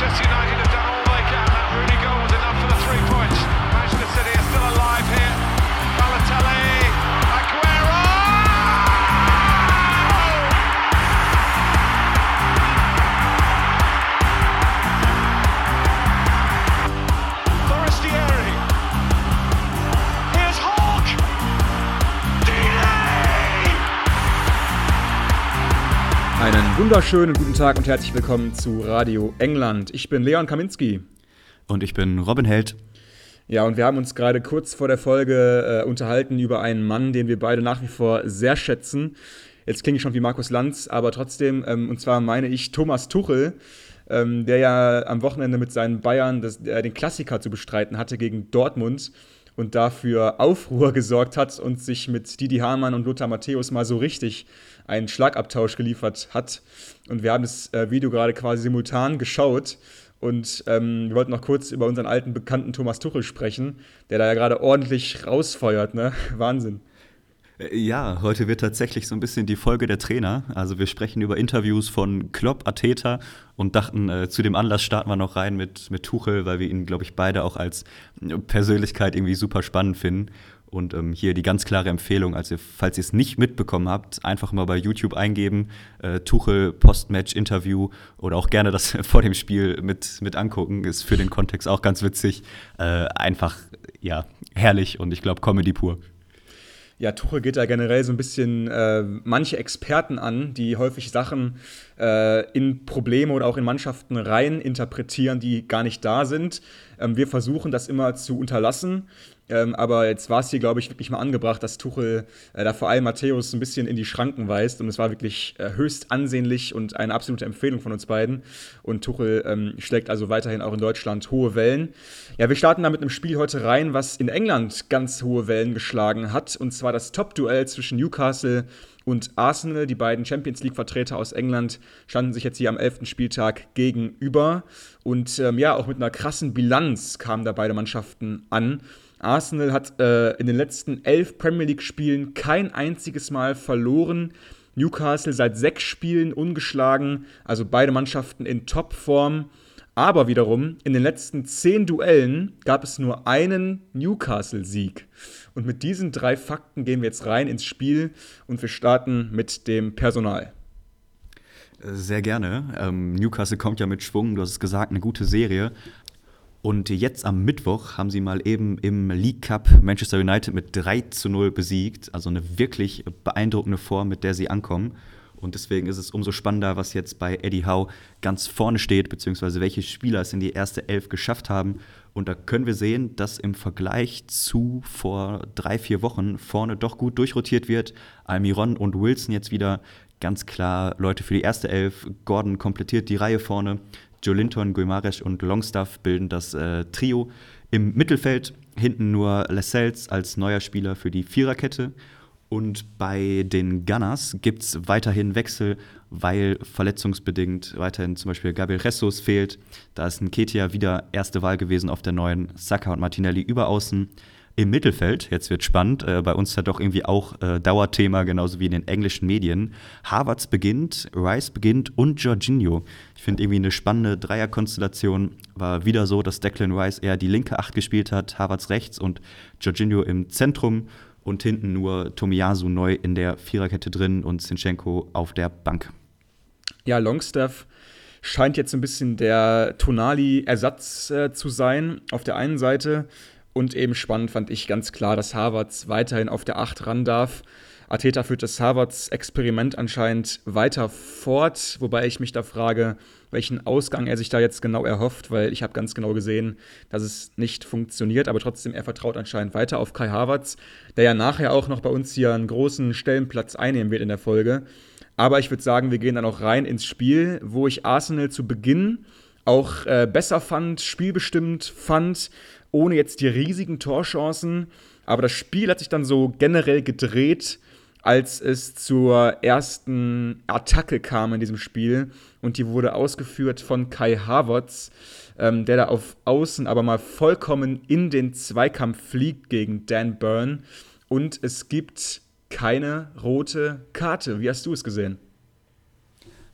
Manchester United wunderschönen guten Tag und herzlich willkommen zu Radio England. Ich bin Leon Kaminski. Und ich bin Robin Held. Ja, und wir haben uns gerade kurz vor der Folge äh, unterhalten über einen Mann, den wir beide nach wie vor sehr schätzen. Jetzt klinge ich schon wie Markus Lanz, aber trotzdem, ähm, und zwar meine ich Thomas Tuchel, ähm, der ja am Wochenende mit seinen Bayern das, äh, den Klassiker zu bestreiten hatte gegen Dortmund und dafür Aufruhr gesorgt hat und sich mit Didi Hamann und Lothar Matthäus mal so richtig einen Schlagabtausch geliefert hat. Und wir haben das äh, Video gerade quasi simultan geschaut. Und ähm, wir wollten noch kurz über unseren alten Bekannten Thomas Tuchel sprechen, der da ja gerade ordentlich rausfeuert, ne? Wahnsinn. Äh, ja, heute wird tatsächlich so ein bisschen die Folge der Trainer. Also wir sprechen über Interviews von Klopp, Ateta und dachten, äh, zu dem Anlass starten wir noch rein mit, mit Tuchel, weil wir ihn, glaube ich, beide auch als Persönlichkeit irgendwie super spannend finden. Und ähm, hier die ganz klare Empfehlung, also falls ihr es nicht mitbekommen habt, einfach mal bei YouTube eingeben, äh, Tuchel Postmatch-Interview oder auch gerne das vor dem Spiel mit, mit angucken, ist für den Kontext auch ganz witzig. Äh, einfach, ja, herrlich und ich glaube Comedy pur. Ja, Tuchel geht da generell so ein bisschen äh, manche Experten an, die häufig Sachen äh, in Probleme oder auch in Mannschaften rein interpretieren, die gar nicht da sind. Ähm, wir versuchen das immer zu unterlassen. Ähm, aber jetzt war es hier, glaube ich, wirklich mal angebracht, dass Tuchel äh, da vor allem Matthäus ein bisschen in die Schranken weist. Und es war wirklich äh, höchst ansehnlich und eine absolute Empfehlung von uns beiden. Und Tuchel ähm, schlägt also weiterhin auch in Deutschland hohe Wellen. Ja, wir starten da mit einem Spiel heute rein, was in England ganz hohe Wellen geschlagen hat. Und zwar das Top-Duell zwischen Newcastle und Arsenal, die beiden Champions League-Vertreter aus England, standen sich jetzt hier am 11. Spieltag gegenüber. Und ähm, ja, auch mit einer krassen Bilanz kamen da beide Mannschaften an. Arsenal hat äh, in den letzten elf Premier League-Spielen kein einziges Mal verloren. Newcastle seit sechs Spielen ungeschlagen, also beide Mannschaften in Topform. Aber wiederum, in den letzten zehn Duellen gab es nur einen Newcastle-Sieg. Und mit diesen drei Fakten gehen wir jetzt rein ins Spiel und wir starten mit dem Personal. Sehr gerne. Ähm, Newcastle kommt ja mit Schwung, du hast es gesagt, eine gute Serie. Und jetzt am Mittwoch haben sie mal eben im League Cup Manchester United mit 3 zu 0 besiegt. Also eine wirklich beeindruckende Form, mit der sie ankommen. Und deswegen ist es umso spannender, was jetzt bei Eddie Howe ganz vorne steht, beziehungsweise welche Spieler es in die erste Elf geschafft haben. Und da können wir sehen, dass im Vergleich zu vor drei, vier Wochen vorne doch gut durchrotiert wird. Almiron und Wilson jetzt wieder ganz klar Leute für die erste Elf. Gordon komplettiert die Reihe vorne. Joe Linton, Guimarães und Longstaff bilden das äh, Trio. Im Mittelfeld hinten nur Lascelles als neuer Spieler für die Viererkette. Und bei den Gunners gibt es weiterhin Wechsel, weil verletzungsbedingt weiterhin zum Beispiel Gabriel Jesus fehlt. Da ist ein Ketia wieder erste Wahl gewesen auf der neuen Saka und Martinelli über außen im Mittelfeld, jetzt wird spannend, äh, bei uns ja doch irgendwie auch äh, Dauerthema, genauso wie in den englischen Medien. Havertz beginnt, Rice beginnt und Jorginho. Ich finde irgendwie eine spannende Dreierkonstellation. War wieder so, dass Declan Rice eher die linke Acht gespielt hat, Havertz rechts und Jorginho im Zentrum und hinten nur Tomiyasu neu in der Viererkette drin und Sinchenko auf der Bank. Ja, Longstaff scheint jetzt ein bisschen der Tonali-Ersatz äh, zu sein. Auf der einen Seite und eben spannend fand ich ganz klar, dass Harvards weiterhin auf der 8 ran darf. Ateta führt das Harvards-Experiment anscheinend weiter fort, wobei ich mich da frage, welchen Ausgang er sich da jetzt genau erhofft, weil ich habe ganz genau gesehen, dass es nicht funktioniert, aber trotzdem, er vertraut anscheinend weiter auf Kai Havertz, der ja nachher auch noch bei uns hier einen großen Stellenplatz einnehmen wird in der Folge. Aber ich würde sagen, wir gehen dann auch rein ins Spiel, wo ich Arsenal zu Beginn auch äh, besser fand, spielbestimmt fand ohne jetzt die riesigen Torchancen. Aber das Spiel hat sich dann so generell gedreht, als es zur ersten Attacke kam in diesem Spiel. Und die wurde ausgeführt von Kai Havertz, ähm, der da auf Außen aber mal vollkommen in den Zweikampf fliegt gegen Dan Byrne. Und es gibt keine rote Karte. Wie hast du es gesehen?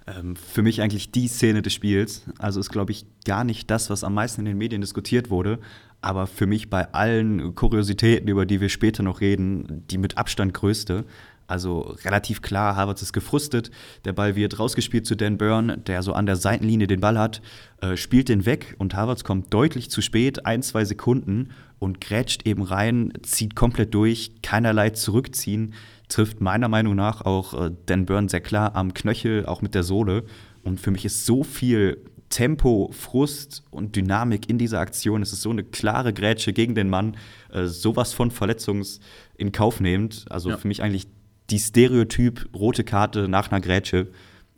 Ähm, für mich eigentlich die Szene des Spiels. Also ist, glaube ich, gar nicht das, was am meisten in den Medien diskutiert wurde. Aber für mich bei allen Kuriositäten, über die wir später noch reden, die mit Abstand größte. Also relativ klar, Havertz ist gefrustet. Der Ball wird rausgespielt zu Dan Byrne, der so an der Seitenlinie den Ball hat, äh, spielt den weg und Havertz kommt deutlich zu spät, ein, zwei Sekunden und grätscht eben rein, zieht komplett durch, keinerlei zurückziehen, trifft meiner Meinung nach auch äh, Dan Byrne sehr klar am Knöchel, auch mit der Sohle. Und für mich ist so viel Tempo, Frust und Dynamik in dieser Aktion. Es ist so eine klare Grätsche gegen den Mann, äh, sowas von Verletzungs in Kauf nehmend. Also ja. für mich eigentlich die Stereotyp rote Karte nach einer Grätsche.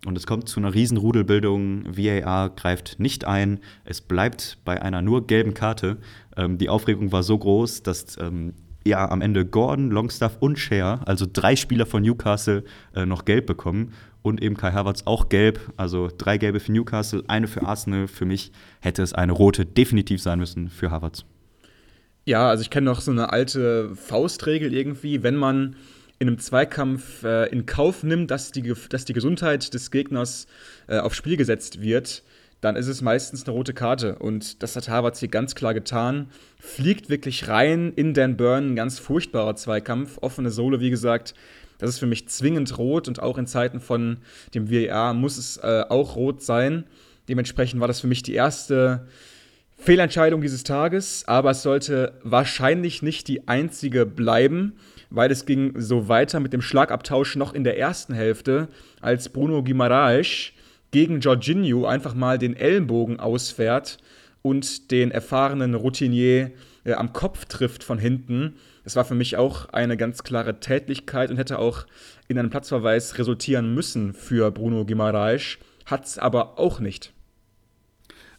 Und es kommt zu einer Riesenrudelbildung. VAR greift nicht ein. Es bleibt bei einer nur gelben Karte. Ähm, die Aufregung war so groß, dass ähm, ja am Ende Gordon, Longstaff und Share, also drei Spieler von Newcastle, äh, noch gelb bekommen. Und eben Kai Havertz auch gelb. Also drei gelbe für Newcastle, eine für Arsenal. Für mich hätte es eine rote definitiv sein müssen für Havertz. Ja, also ich kenne noch so eine alte Faustregel irgendwie, wenn man in einem Zweikampf äh, in Kauf nimmt, dass die, dass die Gesundheit des Gegners äh, aufs Spiel gesetzt wird, dann ist es meistens eine rote Karte. Und das hat Harvard hier ganz klar getan. Fliegt wirklich rein in Dan Burn, ein ganz furchtbarer Zweikampf. Offene Sohle, wie gesagt. Das ist für mich zwingend rot und auch in Zeiten von dem VAR muss es äh, auch rot sein. Dementsprechend war das für mich die erste Fehlentscheidung dieses Tages, aber es sollte wahrscheinlich nicht die einzige bleiben weil es ging so weiter mit dem Schlagabtausch noch in der ersten Hälfte, als Bruno Guimaraes gegen Jorginho einfach mal den Ellenbogen ausfährt und den erfahrenen Routinier äh, am Kopf trifft von hinten. Das war für mich auch eine ganz klare Tätlichkeit und hätte auch in einem Platzverweis resultieren müssen für Bruno Guimaraes, hat es aber auch nicht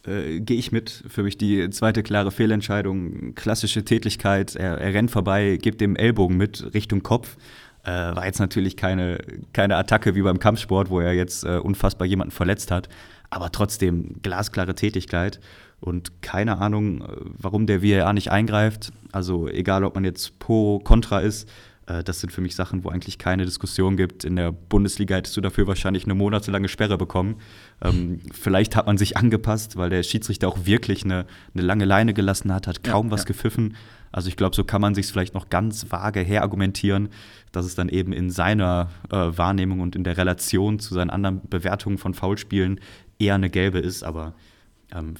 äh, gehe ich mit. Für mich die zweite klare Fehlentscheidung, klassische Tätigkeit. Er, er rennt vorbei, gibt dem Ellbogen mit Richtung Kopf. Äh, war jetzt natürlich keine, keine Attacke wie beim Kampfsport, wo er jetzt äh, unfassbar jemanden verletzt hat. Aber trotzdem glasklare Tätigkeit. Und keine Ahnung, äh, warum der VAR nicht eingreift. Also egal, ob man jetzt pro, contra ist, äh, das sind für mich Sachen, wo eigentlich keine Diskussion gibt. In der Bundesliga hättest du dafür wahrscheinlich eine monatelange Sperre bekommen. Ähm, vielleicht hat man sich angepasst, weil der Schiedsrichter auch wirklich eine, eine lange Leine gelassen hat, hat kaum ja, was ja. gepfiffen. Also ich glaube, so kann man sich vielleicht noch ganz vage herargumentieren, dass es dann eben in seiner äh, Wahrnehmung und in der Relation zu seinen anderen Bewertungen von Foulspielen eher eine gelbe ist. Aber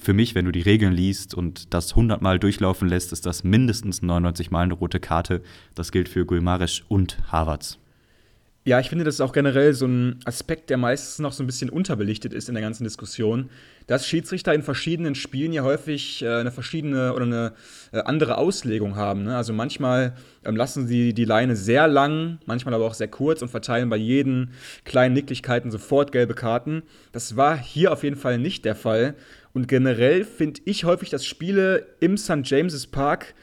für mich, wenn du die Regeln liest und das 100 Mal durchlaufen lässt, ist das mindestens 99 Mal eine rote Karte. Das gilt für Gulmarisch und Harvards. Ja, ich finde, das ist auch generell so ein Aspekt, der meistens noch so ein bisschen unterbelichtet ist in der ganzen Diskussion, dass Schiedsrichter in verschiedenen Spielen ja häufig äh, eine verschiedene oder eine äh, andere Auslegung haben. Ne? Also manchmal ähm, lassen sie die Leine sehr lang, manchmal aber auch sehr kurz und verteilen bei jeden kleinen Nicklichkeiten sofort gelbe Karten. Das war hier auf jeden Fall nicht der Fall. Und generell finde ich häufig, dass Spiele im St. James's Park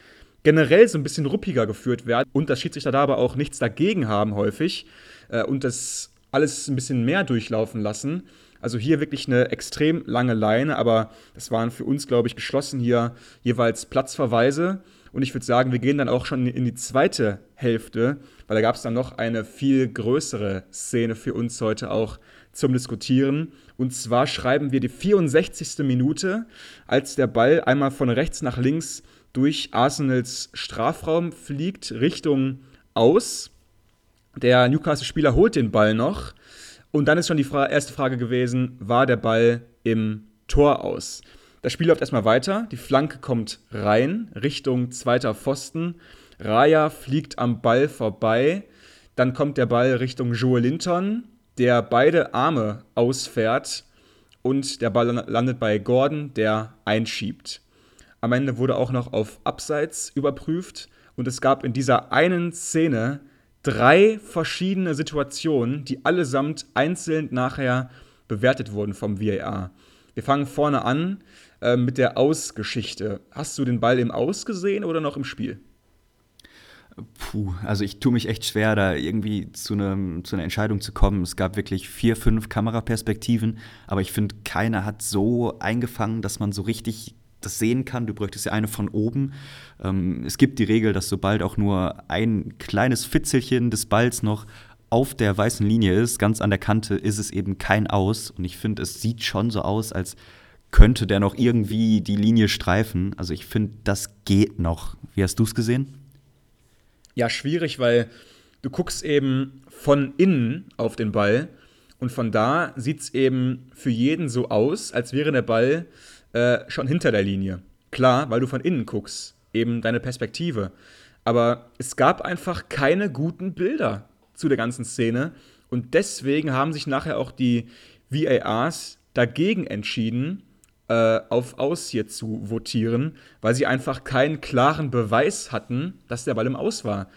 generell so ein bisschen ruppiger geführt werden und dass Schiedsrichter da aber auch nichts dagegen haben häufig äh, und das alles ein bisschen mehr durchlaufen lassen. Also hier wirklich eine extrem lange Leine, aber das waren für uns, glaube ich, geschlossen hier jeweils Platzverweise. Und ich würde sagen, wir gehen dann auch schon in die zweite Hälfte, weil da gab es dann noch eine viel größere Szene für uns heute auch zum Diskutieren. Und zwar schreiben wir die 64. Minute, als der Ball einmal von rechts nach links durch Arsenals Strafraum fliegt, Richtung aus. Der Newcastle-Spieler holt den Ball noch. Und dann ist schon die Fra erste Frage gewesen, war der Ball im Tor aus? Das Spiel läuft erstmal weiter. Die Flanke kommt rein, Richtung zweiter Pfosten. Raya fliegt am Ball vorbei. Dann kommt der Ball Richtung Joe Linton, der beide Arme ausfährt. Und der Ball landet bei Gordon, der einschiebt. Am Ende wurde auch noch auf Abseits überprüft. Und es gab in dieser einen Szene drei verschiedene Situationen, die allesamt einzeln nachher bewertet wurden vom VAR. Wir fangen vorne an äh, mit der Ausgeschichte. Hast du den Ball im Aus gesehen oder noch im Spiel? Puh, also ich tue mich echt schwer, da irgendwie zu, einem, zu einer Entscheidung zu kommen. Es gab wirklich vier, fünf Kameraperspektiven, aber ich finde, keiner hat so eingefangen, dass man so richtig das sehen kann. Du bräuchtest ja eine von oben. Ähm, es gibt die Regel, dass sobald auch nur ein kleines Fitzelchen des Balls noch auf der weißen Linie ist, ganz an der Kante, ist es eben kein Aus. Und ich finde, es sieht schon so aus, als könnte der noch irgendwie die Linie streifen. Also ich finde, das geht noch. Wie hast du es gesehen? Ja, schwierig, weil du guckst eben von innen auf den Ball und von da sieht es eben für jeden so aus, als wäre der Ball äh, schon hinter der Linie. Klar, weil du von innen guckst, eben deine Perspektive. Aber es gab einfach keine guten Bilder zu der ganzen Szene. Und deswegen haben sich nachher auch die VARs dagegen entschieden, äh, auf Aus hier zu votieren, weil sie einfach keinen klaren Beweis hatten, dass der Ball im Aus war.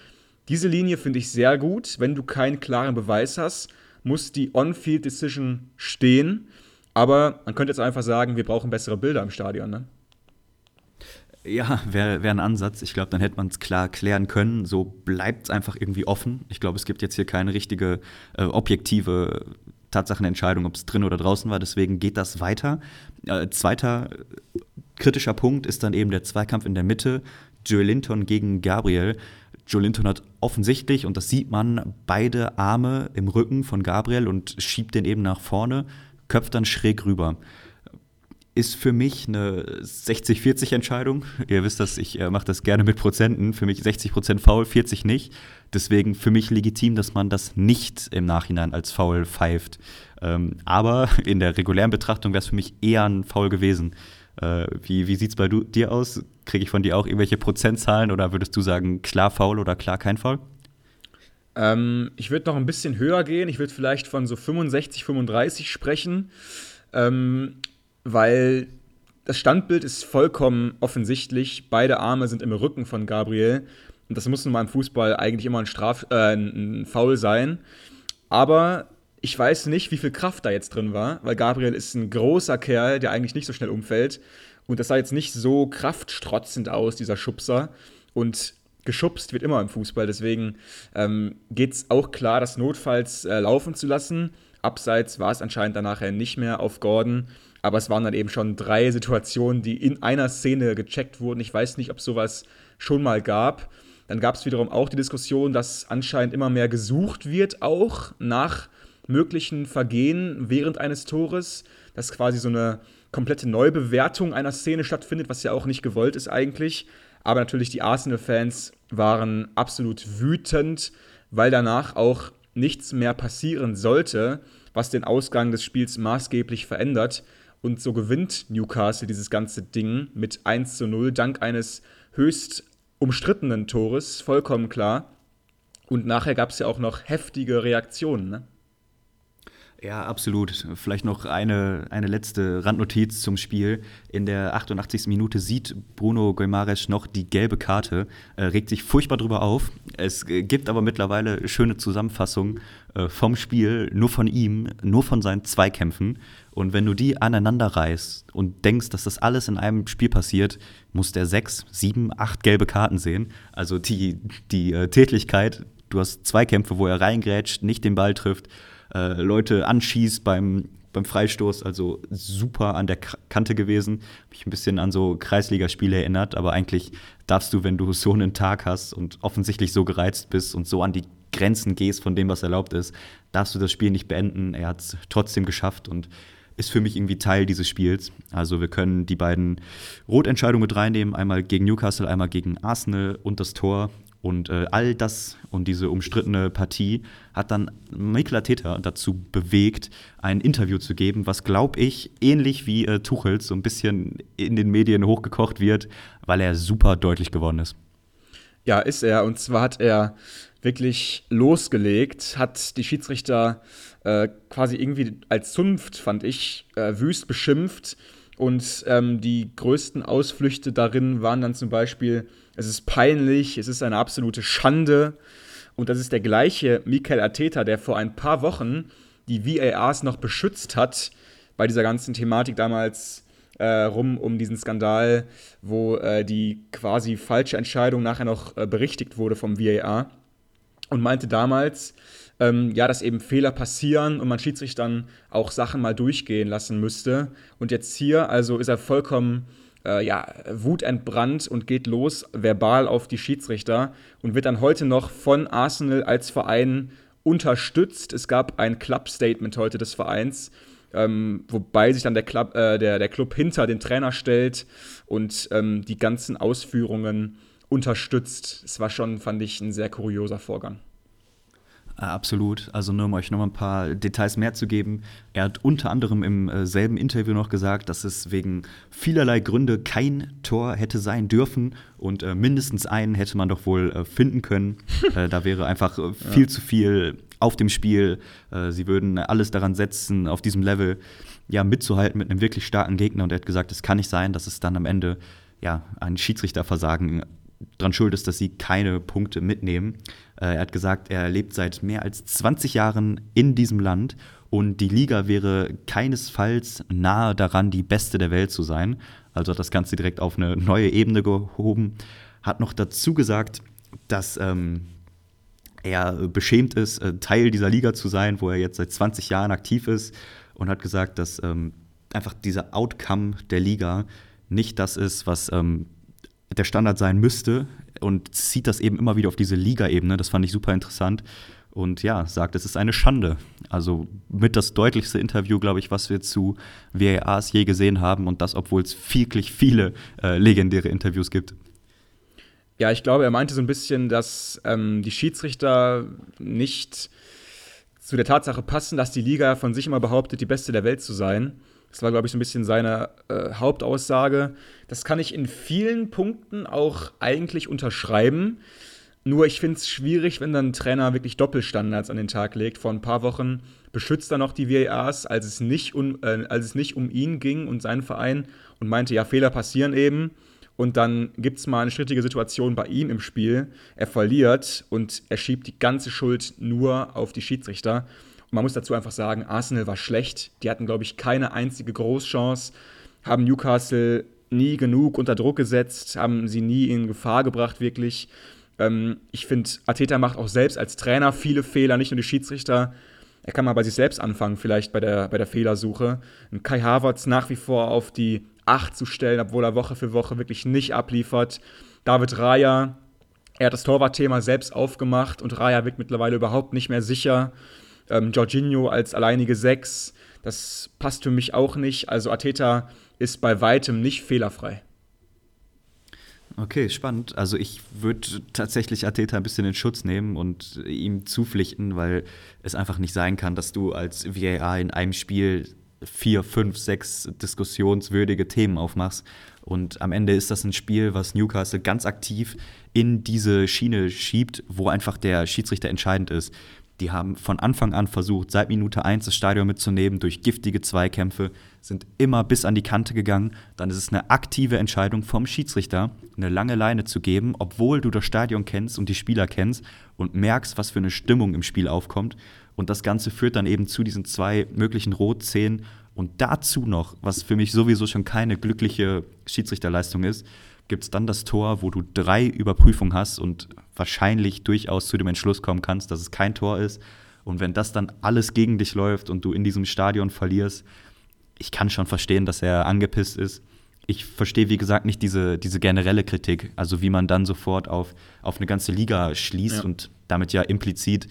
Diese Linie finde ich sehr gut. Wenn du keinen klaren Beweis hast, muss die On-Field-Decision stehen. Aber man könnte jetzt einfach sagen, wir brauchen bessere Bilder im Stadion. Ne? Ja, wäre wär ein Ansatz. Ich glaube, dann hätte man es klar klären können. So bleibt es einfach irgendwie offen. Ich glaube, es gibt jetzt hier keine richtige äh, objektive Tatsachenentscheidung, ob es drin oder draußen war. Deswegen geht das weiter. Äh, zweiter kritischer Punkt ist dann eben der Zweikampf in der Mitte. Joe Linton gegen Gabriel. Joe Linton hat offensichtlich, und das sieht man, beide Arme im Rücken von Gabriel und schiebt den eben nach vorne, köpft dann schräg rüber ist für mich eine 60-40-Entscheidung. Ihr wisst das, ich äh, mache das gerne mit Prozenten. Für mich 60 Prozent faul, 40 nicht. Deswegen für mich legitim, dass man das nicht im Nachhinein als faul pfeift. Ähm, aber in der regulären Betrachtung wäre es für mich eher ein Foul gewesen. Äh, wie wie sieht es bei du, dir aus? Kriege ich von dir auch irgendwelche Prozentzahlen oder würdest du sagen, klar faul oder klar kein Foul? Ähm, ich würde noch ein bisschen höher gehen. Ich würde vielleicht von so 65, 35 sprechen. Ähm, weil das Standbild ist vollkommen offensichtlich. Beide Arme sind im Rücken von Gabriel. Und das muss nun mal im Fußball eigentlich immer ein, Straf äh, ein Foul sein. Aber ich weiß nicht, wie viel Kraft da jetzt drin war, weil Gabriel ist ein großer Kerl, der eigentlich nicht so schnell umfällt. Und das sah jetzt nicht so kraftstrotzend aus, dieser Schubser. Und geschubst wird immer im Fußball. Deswegen ähm, geht es auch klar, das notfalls äh, laufen zu lassen. Abseits war es anscheinend danach nicht mehr auf Gordon. Aber es waren dann eben schon drei Situationen, die in einer Szene gecheckt wurden. Ich weiß nicht, ob sowas schon mal gab. Dann gab es wiederum auch die Diskussion, dass anscheinend immer mehr gesucht wird, auch nach möglichen Vergehen während eines Tores, dass quasi so eine komplette Neubewertung einer Szene stattfindet, was ja auch nicht gewollt ist eigentlich. Aber natürlich die Arsenal-Fans waren absolut wütend, weil danach auch nichts mehr passieren sollte, was den Ausgang des Spiels maßgeblich verändert. Und so gewinnt Newcastle dieses ganze Ding mit 1 zu 0, dank eines höchst umstrittenen Tores, vollkommen klar. Und nachher gab es ja auch noch heftige Reaktionen. Ne? Ja, absolut. Vielleicht noch eine, eine letzte Randnotiz zum Spiel. In der 88. Minute sieht Bruno Guimaraes noch die gelbe Karte, äh, regt sich furchtbar drüber auf. Es gibt aber mittlerweile schöne Zusammenfassungen äh, vom Spiel, nur von ihm, nur von seinen Zweikämpfen. Und wenn du die aneinander reißt und denkst, dass das alles in einem Spiel passiert, muss der sechs, sieben, acht gelbe Karten sehen. Also die, die äh, Tätlichkeit, du hast Zweikämpfe, wo er reingrätscht, nicht den Ball trifft äh, Leute anschießt beim, beim Freistoß, also super an der Kante gewesen. Mich ein bisschen an so Kreisligaspiele erinnert, aber eigentlich darfst du, wenn du so einen Tag hast und offensichtlich so gereizt bist und so an die Grenzen gehst von dem, was erlaubt ist, darfst du das Spiel nicht beenden. Er hat es trotzdem geschafft und ist für mich irgendwie Teil dieses Spiels. Also wir können die beiden Rotentscheidungen mit reinnehmen, einmal gegen Newcastle, einmal gegen Arsenal und das Tor. Und äh, all das und diese umstrittene Partie hat dann Mikel Arteta dazu bewegt, ein Interview zu geben, was, glaube ich, ähnlich wie äh, Tuchels so ein bisschen in den Medien hochgekocht wird, weil er super deutlich geworden ist. Ja, ist er. Und zwar hat er wirklich losgelegt, hat die Schiedsrichter äh, quasi irgendwie als Zunft, fand ich, äh, wüst beschimpft. Und ähm, die größten Ausflüchte darin waren dann zum Beispiel es ist peinlich, es ist eine absolute Schande. Und das ist der gleiche Mikel Arteta, der vor ein paar Wochen die VARs noch beschützt hat bei dieser ganzen Thematik damals äh, rum um diesen Skandal, wo äh, die quasi falsche Entscheidung nachher noch äh, berichtigt wurde vom VAR und meinte damals, ähm, ja, dass eben Fehler passieren und man Schiedsrichter dann auch Sachen mal durchgehen lassen müsste. Und jetzt hier, also ist er vollkommen äh, ja, wutentbrannt und geht los verbal auf die Schiedsrichter und wird dann heute noch von Arsenal als Verein unterstützt. Es gab ein Club-Statement heute des Vereins, ähm, wobei sich dann der Club, äh, der, der Club hinter den Trainer stellt und ähm, die ganzen Ausführungen unterstützt. Es war schon, fand ich, ein sehr kurioser Vorgang. Äh, absolut. Also nur um euch noch ein paar Details mehr zu geben. Er hat unter anderem im äh, selben Interview noch gesagt, dass es wegen vielerlei Gründe kein Tor hätte sein dürfen und äh, mindestens einen hätte man doch wohl äh, finden können. Äh, da wäre einfach äh, viel ja. zu viel auf dem Spiel. sie würden alles daran setzen, auf diesem Level ja mitzuhalten mit einem wirklich starken Gegner. Und er hat gesagt, es kann nicht sein, dass es dann am Ende ja ein Schiedsrichterversagen dran schuld ist, dass sie keine Punkte mitnehmen. Äh, er hat gesagt, er lebt seit mehr als 20 Jahren in diesem Land und die Liga wäre keinesfalls nahe daran, die beste der Welt zu sein. Also hat das Ganze direkt auf eine neue Ebene gehoben. Hat noch dazu gesagt, dass ähm, er beschämt ist, äh, Teil dieser Liga zu sein, wo er jetzt seit 20 Jahren aktiv ist und hat gesagt, dass ähm, einfach dieser Outcome der Liga nicht das ist, was ähm, der Standard sein müsste und zieht das eben immer wieder auf diese Liga-Ebene. Das fand ich super interessant. Und ja, sagt, es ist eine Schande. Also mit das deutlichste Interview, glaube ich, was wir zu VARs je gesehen haben. Und das, obwohl es wirklich viele äh, legendäre Interviews gibt. Ja, ich glaube, er meinte so ein bisschen, dass ähm, die Schiedsrichter nicht zu der Tatsache passen, dass die Liga von sich immer behauptet, die beste der Welt zu sein. Das war, glaube ich, so ein bisschen seine äh, Hauptaussage. Das kann ich in vielen Punkten auch eigentlich unterschreiben. Nur ich finde es schwierig, wenn dann ein Trainer wirklich Doppelstandards an den Tag legt. Vor ein paar Wochen beschützt er noch die VARs, als es nicht, un, äh, als es nicht um ihn ging und seinen Verein und meinte, ja, Fehler passieren eben. Und dann gibt es mal eine strittige Situation bei ihm im Spiel. Er verliert und er schiebt die ganze Schuld nur auf die Schiedsrichter man muss dazu einfach sagen, Arsenal war schlecht. Die hatten, glaube ich, keine einzige Großchance, haben Newcastle nie genug unter Druck gesetzt, haben sie nie in Gefahr gebracht, wirklich. Ähm, ich finde, Ateta macht auch selbst als Trainer viele Fehler, nicht nur die Schiedsrichter. Er kann mal bei sich selbst anfangen, vielleicht bei der, bei der Fehlersuche. Und Kai Havertz nach wie vor auf die 8 zu stellen, obwohl er Woche für Woche wirklich nicht abliefert. David Raya, er hat das Torwartthema selbst aufgemacht und Raya wirkt mittlerweile überhaupt nicht mehr sicher. Ähm, Jorginho als alleinige Sechs, das passt für mich auch nicht. Also Ateta ist bei weitem nicht fehlerfrei. Okay, spannend. Also ich würde tatsächlich Ateta ein bisschen in Schutz nehmen und ihm zupflichten, weil es einfach nicht sein kann, dass du als VAR in einem Spiel vier, fünf, sechs diskussionswürdige Themen aufmachst. Und am Ende ist das ein Spiel, was Newcastle ganz aktiv in diese Schiene schiebt, wo einfach der Schiedsrichter entscheidend ist. Die haben von Anfang an versucht, seit Minute 1 das Stadion mitzunehmen durch giftige Zweikämpfe, sind immer bis an die Kante gegangen. Dann ist es eine aktive Entscheidung vom Schiedsrichter, eine lange Leine zu geben, obwohl du das Stadion kennst und die Spieler kennst und merkst, was für eine Stimmung im Spiel aufkommt. Und das Ganze führt dann eben zu diesen zwei möglichen Rotszenen und dazu noch, was für mich sowieso schon keine glückliche Schiedsrichterleistung ist, gibt es dann das Tor, wo du drei Überprüfungen hast und wahrscheinlich durchaus zu dem Entschluss kommen kannst, dass es kein Tor ist. Und wenn das dann alles gegen dich läuft und du in diesem Stadion verlierst, ich kann schon verstehen, dass er angepisst ist. Ich verstehe, wie gesagt, nicht diese, diese generelle Kritik, also wie man dann sofort auf, auf eine ganze Liga schließt ja. und damit ja implizit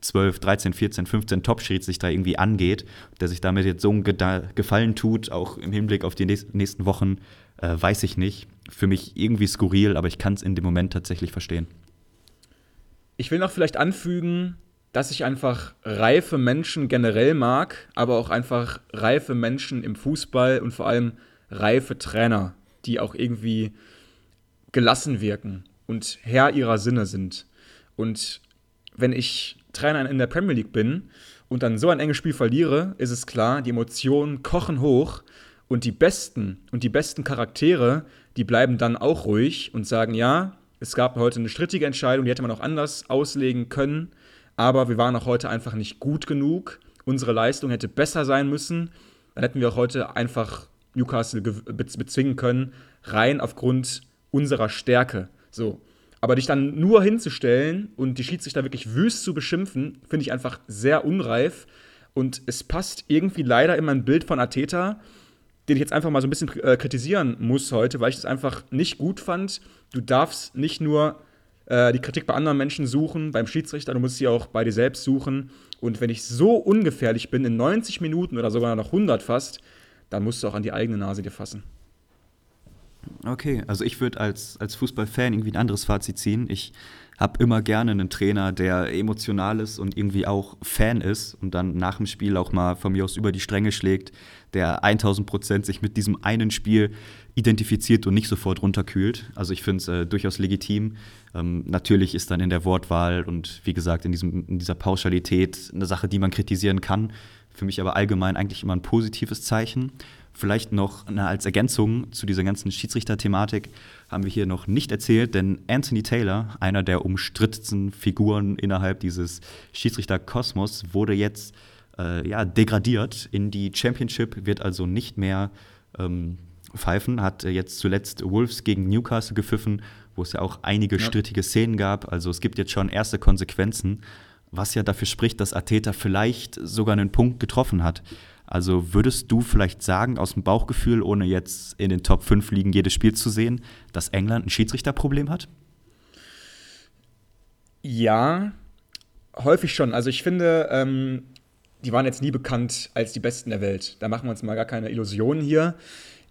12, 13, 14, 15 Top-Schiedsrichter irgendwie angeht, der sich damit jetzt so einen Gefallen tut, auch im Hinblick auf die nächsten Wochen, äh, weiß ich nicht. Für mich irgendwie skurril, aber ich kann es in dem Moment tatsächlich verstehen. Ich will noch vielleicht anfügen, dass ich einfach reife Menschen generell mag, aber auch einfach reife Menschen im Fußball und vor allem reife Trainer, die auch irgendwie gelassen wirken und Herr ihrer Sinne sind. Und wenn ich Trainer in der Premier League bin und dann so ein enges Spiel verliere, ist es klar, die Emotionen kochen hoch und die besten und die besten Charaktere, die bleiben dann auch ruhig und sagen, ja, es gab heute eine strittige Entscheidung, die hätte man auch anders auslegen können, aber wir waren auch heute einfach nicht gut genug. Unsere Leistung hätte besser sein müssen. Dann hätten wir auch heute einfach Newcastle bezwingen können, rein aufgrund unserer Stärke. So. Aber dich dann nur hinzustellen und die Schiedsrichter wirklich wüst zu beschimpfen, finde ich einfach sehr unreif. Und es passt irgendwie leider in mein Bild von Ateta, den ich jetzt einfach mal so ein bisschen äh, kritisieren muss heute, weil ich das einfach nicht gut fand. Du darfst nicht nur äh, die Kritik bei anderen Menschen suchen, beim Schiedsrichter, du musst sie auch bei dir selbst suchen. Und wenn ich so ungefährlich bin, in 90 Minuten oder sogar noch 100 fast, dann musst du auch an die eigene Nase dir fassen. Okay, also ich würde als, als Fußballfan irgendwie ein anderes Fazit ziehen. Ich habe immer gerne einen Trainer, der emotional ist und irgendwie auch Fan ist und dann nach dem Spiel auch mal von mir aus über die Stränge schlägt, der 1000 Prozent sich mit diesem einen Spiel identifiziert und nicht sofort runterkühlt. Also ich finde es äh, durchaus legitim. Ähm, natürlich ist dann in der Wortwahl und wie gesagt in, diesem, in dieser Pauschalität eine Sache, die man kritisieren kann. Für mich aber allgemein eigentlich immer ein positives Zeichen. Vielleicht noch na, als Ergänzung zu dieser ganzen Schiedsrichter-Thematik haben wir hier noch nicht erzählt, denn Anthony Taylor, einer der umstrittensten Figuren innerhalb dieses Schiedsrichter-Kosmos, wurde jetzt äh, ja, degradiert in die Championship, wird also nicht mehr ähm, pfeifen, hat jetzt zuletzt Wolves gegen Newcastle gepfiffen, wo es ja auch einige ja. strittige Szenen gab. Also es gibt jetzt schon erste Konsequenzen, was ja dafür spricht, dass Ateta vielleicht sogar einen Punkt getroffen hat. Also würdest du vielleicht sagen, aus dem Bauchgefühl, ohne jetzt in den Top 5 Ligen jedes Spiel zu sehen, dass England ein Schiedsrichterproblem hat? Ja, häufig schon. Also ich finde, ähm, die waren jetzt nie bekannt als die Besten der Welt. Da machen wir uns mal gar keine Illusionen hier.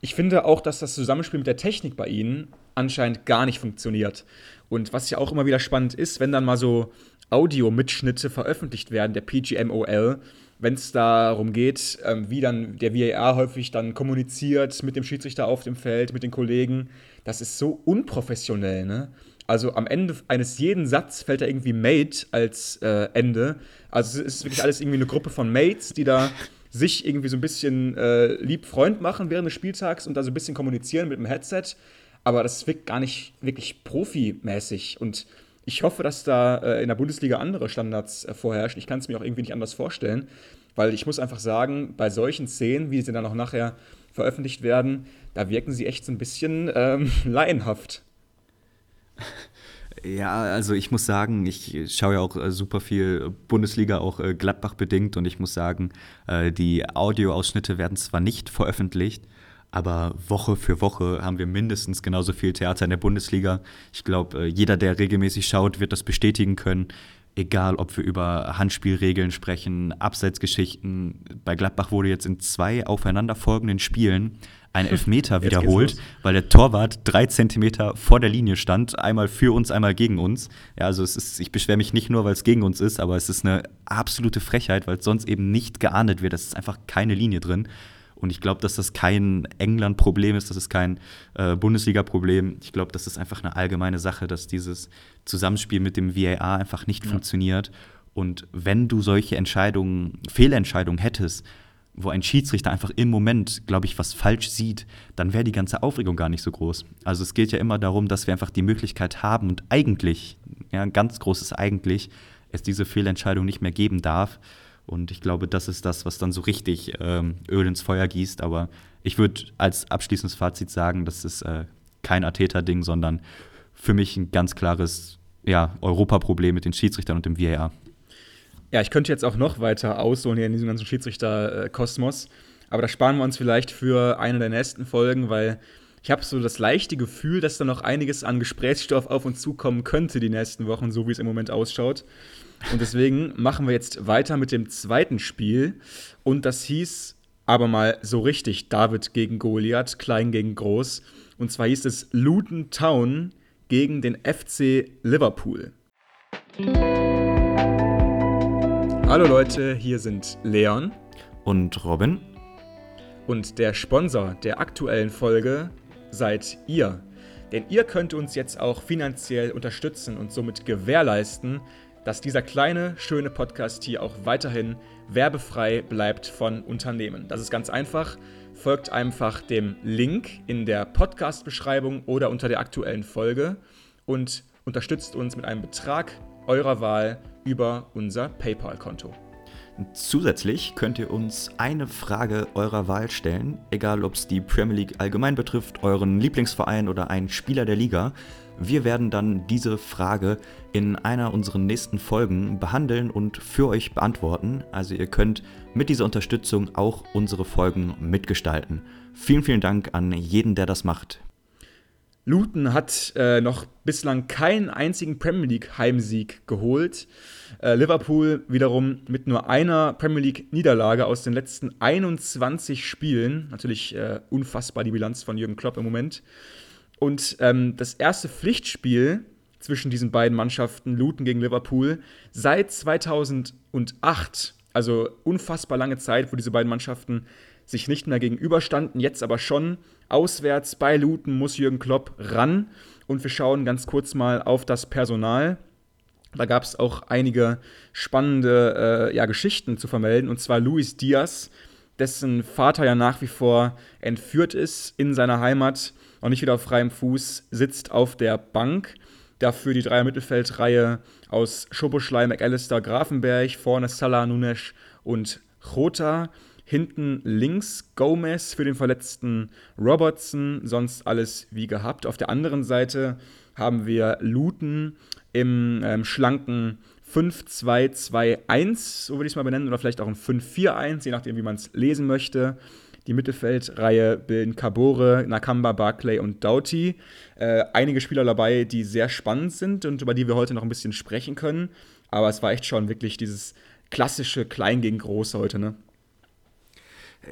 Ich finde auch, dass das Zusammenspiel mit der Technik bei ihnen anscheinend gar nicht funktioniert. Und was ja auch immer wieder spannend ist, wenn dann mal so Audio-Mitschnitte veröffentlicht werden, der PGMOL, wenn es darum geht, ähm, wie dann der VAR häufig dann kommuniziert mit dem Schiedsrichter auf dem Feld, mit den Kollegen, das ist so unprofessionell, ne? Also am Ende eines jeden Satzes fällt da irgendwie Mate als äh, Ende. Also es ist wirklich alles irgendwie eine Gruppe von Mates, die da sich irgendwie so ein bisschen äh, lieb Freund machen während des Spieltags und da so ein bisschen kommunizieren mit dem Headset. Aber das wirkt gar nicht wirklich profimäßig. Und ich hoffe, dass da äh, in der Bundesliga andere Standards äh, vorherrschen. Ich kann es mir auch irgendwie nicht anders vorstellen, weil ich muss einfach sagen, bei solchen Szenen, wie sie dann auch nachher veröffentlicht werden, da wirken sie echt so ein bisschen ähm, laienhaft. Ja, also ich muss sagen, ich schaue ja auch äh, super viel Bundesliga, auch äh, Gladbach bedingt und ich muss sagen, äh, die Audioausschnitte werden zwar nicht veröffentlicht, aber Woche für Woche haben wir mindestens genauso viel Theater in der Bundesliga. Ich glaube, jeder, der regelmäßig schaut, wird das bestätigen können. Egal, ob wir über Handspielregeln sprechen, Abseitsgeschichten. Bei Gladbach wurde jetzt in zwei aufeinanderfolgenden Spielen ein Elfmeter wiederholt, weil der Torwart drei Zentimeter vor der Linie stand, einmal für uns, einmal gegen uns. Ja, also es ist, ich beschwere mich nicht nur, weil es gegen uns ist, aber es ist eine absolute Frechheit, weil es sonst eben nicht geahndet wird. Es ist einfach keine Linie drin. Und ich glaube, dass das kein England-Problem ist, das ist kein äh, Bundesliga-Problem. Ich glaube, das ist einfach eine allgemeine Sache, dass dieses Zusammenspiel mit dem VAR einfach nicht ja. funktioniert. Und wenn du solche Entscheidungen, Fehlentscheidungen hättest, wo ein Schiedsrichter einfach im Moment, glaube ich, was falsch sieht, dann wäre die ganze Aufregung gar nicht so groß. Also es geht ja immer darum, dass wir einfach die Möglichkeit haben und eigentlich, ja, ein ganz großes eigentlich, es diese Fehlentscheidung nicht mehr geben darf. Und ich glaube, das ist das, was dann so richtig ähm, Öl ins Feuer gießt. Aber ich würde als abschließendes Fazit sagen, das ist äh, kein Atheter-Ding, sondern für mich ein ganz klares ja, Europaproblem mit den Schiedsrichtern und dem VAR. Ja, ich könnte jetzt auch noch weiter ausholen hier in diesem ganzen Schiedsrichter-Kosmos. Aber das sparen wir uns vielleicht für eine der nächsten Folgen, weil ich habe so das leichte Gefühl, dass da noch einiges an Gesprächsstoff auf uns zukommen könnte die nächsten Wochen, so wie es im Moment ausschaut. Und deswegen machen wir jetzt weiter mit dem zweiten Spiel. Und das hieß aber mal so richtig David gegen Goliath, klein gegen groß. Und zwar hieß es Luton Town gegen den FC Liverpool. Hallo Leute, hier sind Leon und Robin. Und der Sponsor der aktuellen Folge seid ihr. Denn ihr könnt uns jetzt auch finanziell unterstützen und somit gewährleisten, dass dieser kleine, schöne Podcast hier auch weiterhin werbefrei bleibt von Unternehmen. Das ist ganz einfach. Folgt einfach dem Link in der Podcast-Beschreibung oder unter der aktuellen Folge und unterstützt uns mit einem Betrag eurer Wahl über unser PayPal-Konto. Zusätzlich könnt ihr uns eine Frage eurer Wahl stellen, egal ob es die Premier League allgemein betrifft, euren Lieblingsverein oder einen Spieler der Liga. Wir werden dann diese Frage in einer unserer nächsten Folgen behandeln und für euch beantworten. Also ihr könnt mit dieser Unterstützung auch unsere Folgen mitgestalten. Vielen, vielen Dank an jeden, der das macht. Luton hat äh, noch bislang keinen einzigen Premier League Heimsieg geholt. Äh, Liverpool wiederum mit nur einer Premier League Niederlage aus den letzten 21 Spielen. Natürlich äh, unfassbar die Bilanz von Jürgen Klopp im Moment. Und ähm, das erste Pflichtspiel zwischen diesen beiden Mannschaften, Luton gegen Liverpool, seit 2008, also unfassbar lange Zeit, wo diese beiden Mannschaften sich nicht mehr gegenüberstanden, jetzt aber schon. Auswärts bei Luton muss Jürgen Klopp ran. Und wir schauen ganz kurz mal auf das Personal. Da gab es auch einige spannende äh, ja, Geschichten zu vermelden. Und zwar Luis Diaz, dessen Vater ja nach wie vor entführt ist in seiner Heimat und nicht wieder auf freiem Fuß, sitzt auf der Bank. Dafür die Dreier-Mittelfeldreihe aus Schoboschlei, McAllister, Grafenberg, vorne Salah, Nunes und Chota. Hinten links Gomez für den verletzten Robertson, sonst alles wie gehabt. Auf der anderen Seite haben wir Luton im ähm, schlanken 5-2-2-1, so würde ich es mal benennen, oder vielleicht auch ein 5-4-1, je nachdem, wie man es lesen möchte. Die Mittelfeldreihe bilden Kabore, Nakamba, Barclay und Doughty. Äh, einige Spieler dabei, die sehr spannend sind und über die wir heute noch ein bisschen sprechen können. Aber es war echt schon wirklich dieses klassische Klein gegen Groß heute, ne?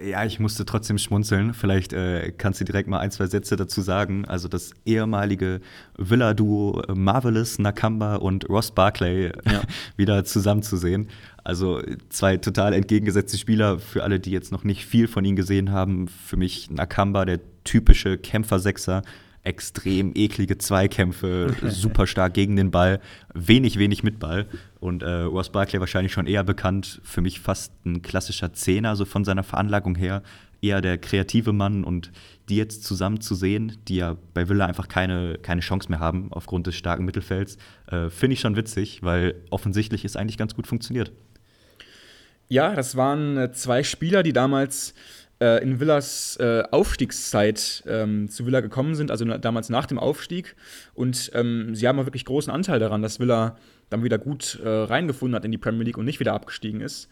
Ja, ich musste trotzdem schmunzeln. Vielleicht äh, kannst du direkt mal ein, zwei Sätze dazu sagen. Also das ehemalige Villa-Duo Marvelous, Nakamba und Ross Barclay ja. wieder zusammenzusehen. Also zwei total entgegengesetzte Spieler. Für alle, die jetzt noch nicht viel von ihnen gesehen haben, für mich Nakamba, der typische Kämpfer-Sechser, extrem eklige Zweikämpfe, super stark gegen den Ball, wenig, wenig mit Ball. Und äh, Ross Barkley wahrscheinlich schon eher bekannt, für mich fast ein klassischer Zehner, so von seiner Veranlagung her. Eher der kreative Mann und die jetzt zusammen zu sehen, die ja bei Villa einfach keine, keine Chance mehr haben aufgrund des starken Mittelfelds, äh, finde ich schon witzig, weil offensichtlich es eigentlich ganz gut funktioniert. Ja, das waren äh, zwei Spieler, die damals äh, in Villas äh, Aufstiegszeit ähm, zu Villa gekommen sind, also damals nach dem Aufstieg. Und ähm, sie haben auch wirklich großen Anteil daran, dass Villa dann wieder gut äh, reingefunden hat in die Premier League und nicht wieder abgestiegen ist.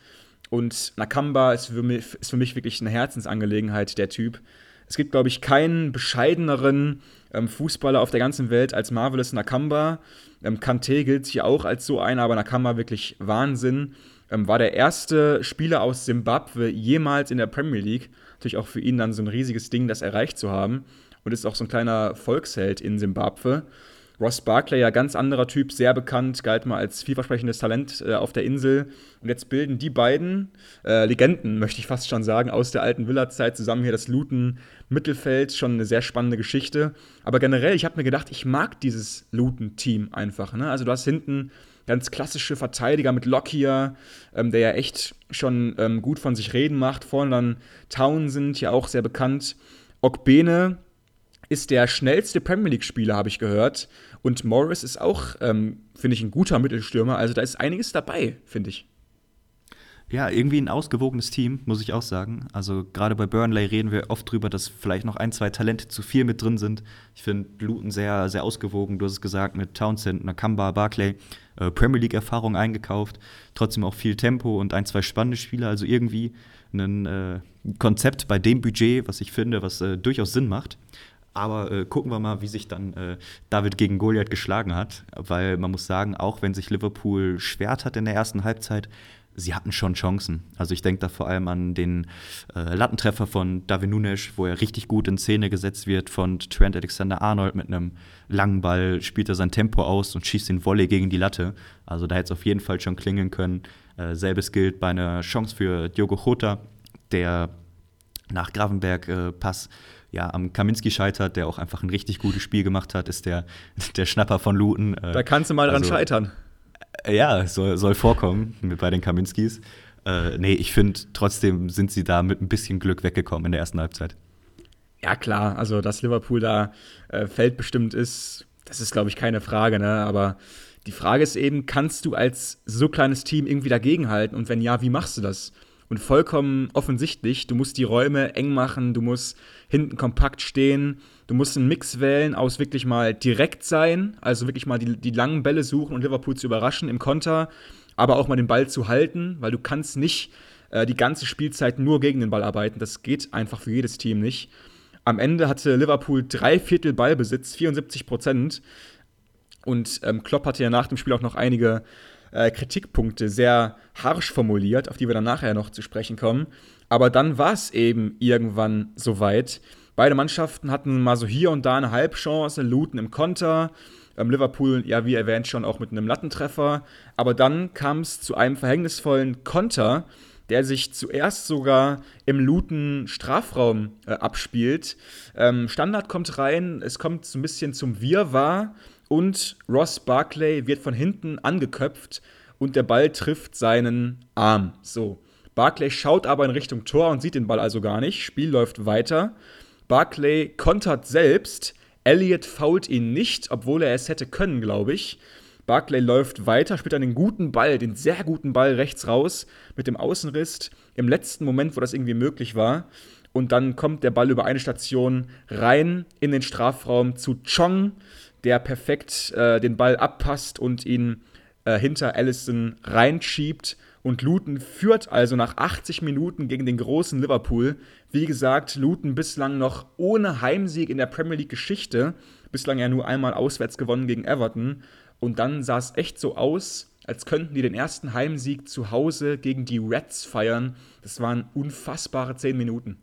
Und Nakamba ist für mich, ist für mich wirklich eine Herzensangelegenheit, der Typ. Es gibt, glaube ich, keinen bescheideneren ähm, Fußballer auf der ganzen Welt als Marvelous Nakamba. Ähm, Kante gilt sich auch als so einer, aber Nakamba wirklich Wahnsinn ähm, war der erste Spieler aus Simbabwe jemals in der Premier League. Natürlich auch für ihn dann so ein riesiges Ding, das erreicht zu haben. Und ist auch so ein kleiner Volksheld in Simbabwe. Ross Barclay, ja ganz anderer Typ, sehr bekannt, galt mal als vielversprechendes Talent äh, auf der Insel. Und jetzt bilden die beiden äh, Legenden, möchte ich fast schon sagen, aus der alten Villa-Zeit zusammen hier das Luton-Mittelfeld. Schon eine sehr spannende Geschichte. Aber generell, ich habe mir gedacht, ich mag dieses Luton-Team einfach. Ne? Also du hast hinten ganz klassische Verteidiger mit Lockyer, ähm, der ja echt schon ähm, gut von sich reden macht. Vorne dann Townsend, ja auch sehr bekannt. Okbene ist der schnellste Premier League-Spieler, habe ich gehört. Und Morris ist auch, ähm, finde ich, ein guter Mittelstürmer. Also da ist einiges dabei, finde ich. Ja, irgendwie ein ausgewogenes Team, muss ich auch sagen. Also gerade bei Burnley reden wir oft drüber, dass vielleicht noch ein, zwei Talente zu viel mit drin sind. Ich finde Luton sehr, sehr ausgewogen. Du hast es gesagt, mit Townsend, Nakamba, Barclay, äh, Premier League-Erfahrung eingekauft. Trotzdem auch viel Tempo und ein, zwei spannende Spieler. Also irgendwie ein äh, Konzept bei dem Budget, was ich finde, was äh, durchaus Sinn macht. Aber äh, gucken wir mal, wie sich dann äh, David gegen Goliath geschlagen hat. Weil man muss sagen, auch wenn sich Liverpool schwert hat in der ersten Halbzeit, sie hatten schon Chancen. Also ich denke da vor allem an den äh, Lattentreffer von David Nunes, wo er richtig gut in Szene gesetzt wird von Trent Alexander-Arnold mit einem langen Ball, spielt er sein Tempo aus und schießt den Volley gegen die Latte. Also da hätte es auf jeden Fall schon klingeln können. Äh, selbes gilt bei einer Chance für Diogo Jota, der nach Gravenberg-Pass äh, ja, am Kaminski scheitert, der auch einfach ein richtig gutes Spiel gemacht hat, ist der, der Schnapper von Luton. Äh, da kannst du mal also, dran scheitern. Äh, ja, soll, soll vorkommen bei den Kaminskis. Äh, nee, ich finde, trotzdem sind sie da mit ein bisschen Glück weggekommen in der ersten Halbzeit. Ja, klar, also dass Liverpool da äh, feldbestimmt ist, das ist, glaube ich, keine Frage, ne? Aber die Frage ist eben, kannst du als so kleines Team irgendwie dagegenhalten? Und wenn ja, wie machst du das? Und vollkommen offensichtlich, du musst die Räume eng machen, du musst hinten kompakt stehen, du musst einen Mix wählen aus wirklich mal direkt sein, also wirklich mal die, die langen Bälle suchen und Liverpool zu überraschen im Konter, aber auch mal den Ball zu halten, weil du kannst nicht äh, die ganze Spielzeit nur gegen den Ball arbeiten. Das geht einfach für jedes Team nicht. Am Ende hatte Liverpool drei Viertel Ballbesitz, 74 Prozent. Und ähm, Klopp hatte ja nach dem Spiel auch noch einige äh, Kritikpunkte sehr harsch formuliert, auf die wir dann nachher noch zu sprechen kommen. Aber dann war es eben irgendwann soweit. Beide Mannschaften hatten mal so hier und da eine Halbchance, Luton im Konter. Ähm, Liverpool, ja, wie erwähnt, schon auch mit einem Lattentreffer. Aber dann kam es zu einem verhängnisvollen Konter, der sich zuerst sogar im Luton Strafraum äh, abspielt. Ähm, Standard kommt rein, es kommt so ein bisschen zum Wirrwarr und Ross Barclay wird von hinten angeköpft und der Ball trifft seinen Arm. So. Barclay schaut aber in Richtung Tor und sieht den Ball also gar nicht. Spiel läuft weiter. Barclay kontert selbst. Elliott fault ihn nicht, obwohl er es hätte können, glaube ich. Barclay läuft weiter, spielt den guten Ball, den sehr guten Ball rechts raus mit dem Außenriss im letzten Moment, wo das irgendwie möglich war. Und dann kommt der Ball über eine Station rein in den Strafraum zu Chong, der perfekt äh, den Ball abpasst und ihn äh, hinter Allison reinschiebt. Und Luton führt also nach 80 Minuten gegen den großen Liverpool. Wie gesagt, Luton bislang noch ohne Heimsieg in der Premier League Geschichte. Bislang ja nur einmal auswärts gewonnen gegen Everton. Und dann sah es echt so aus, als könnten die den ersten Heimsieg zu Hause gegen die Reds feiern. Das waren unfassbare 10 Minuten.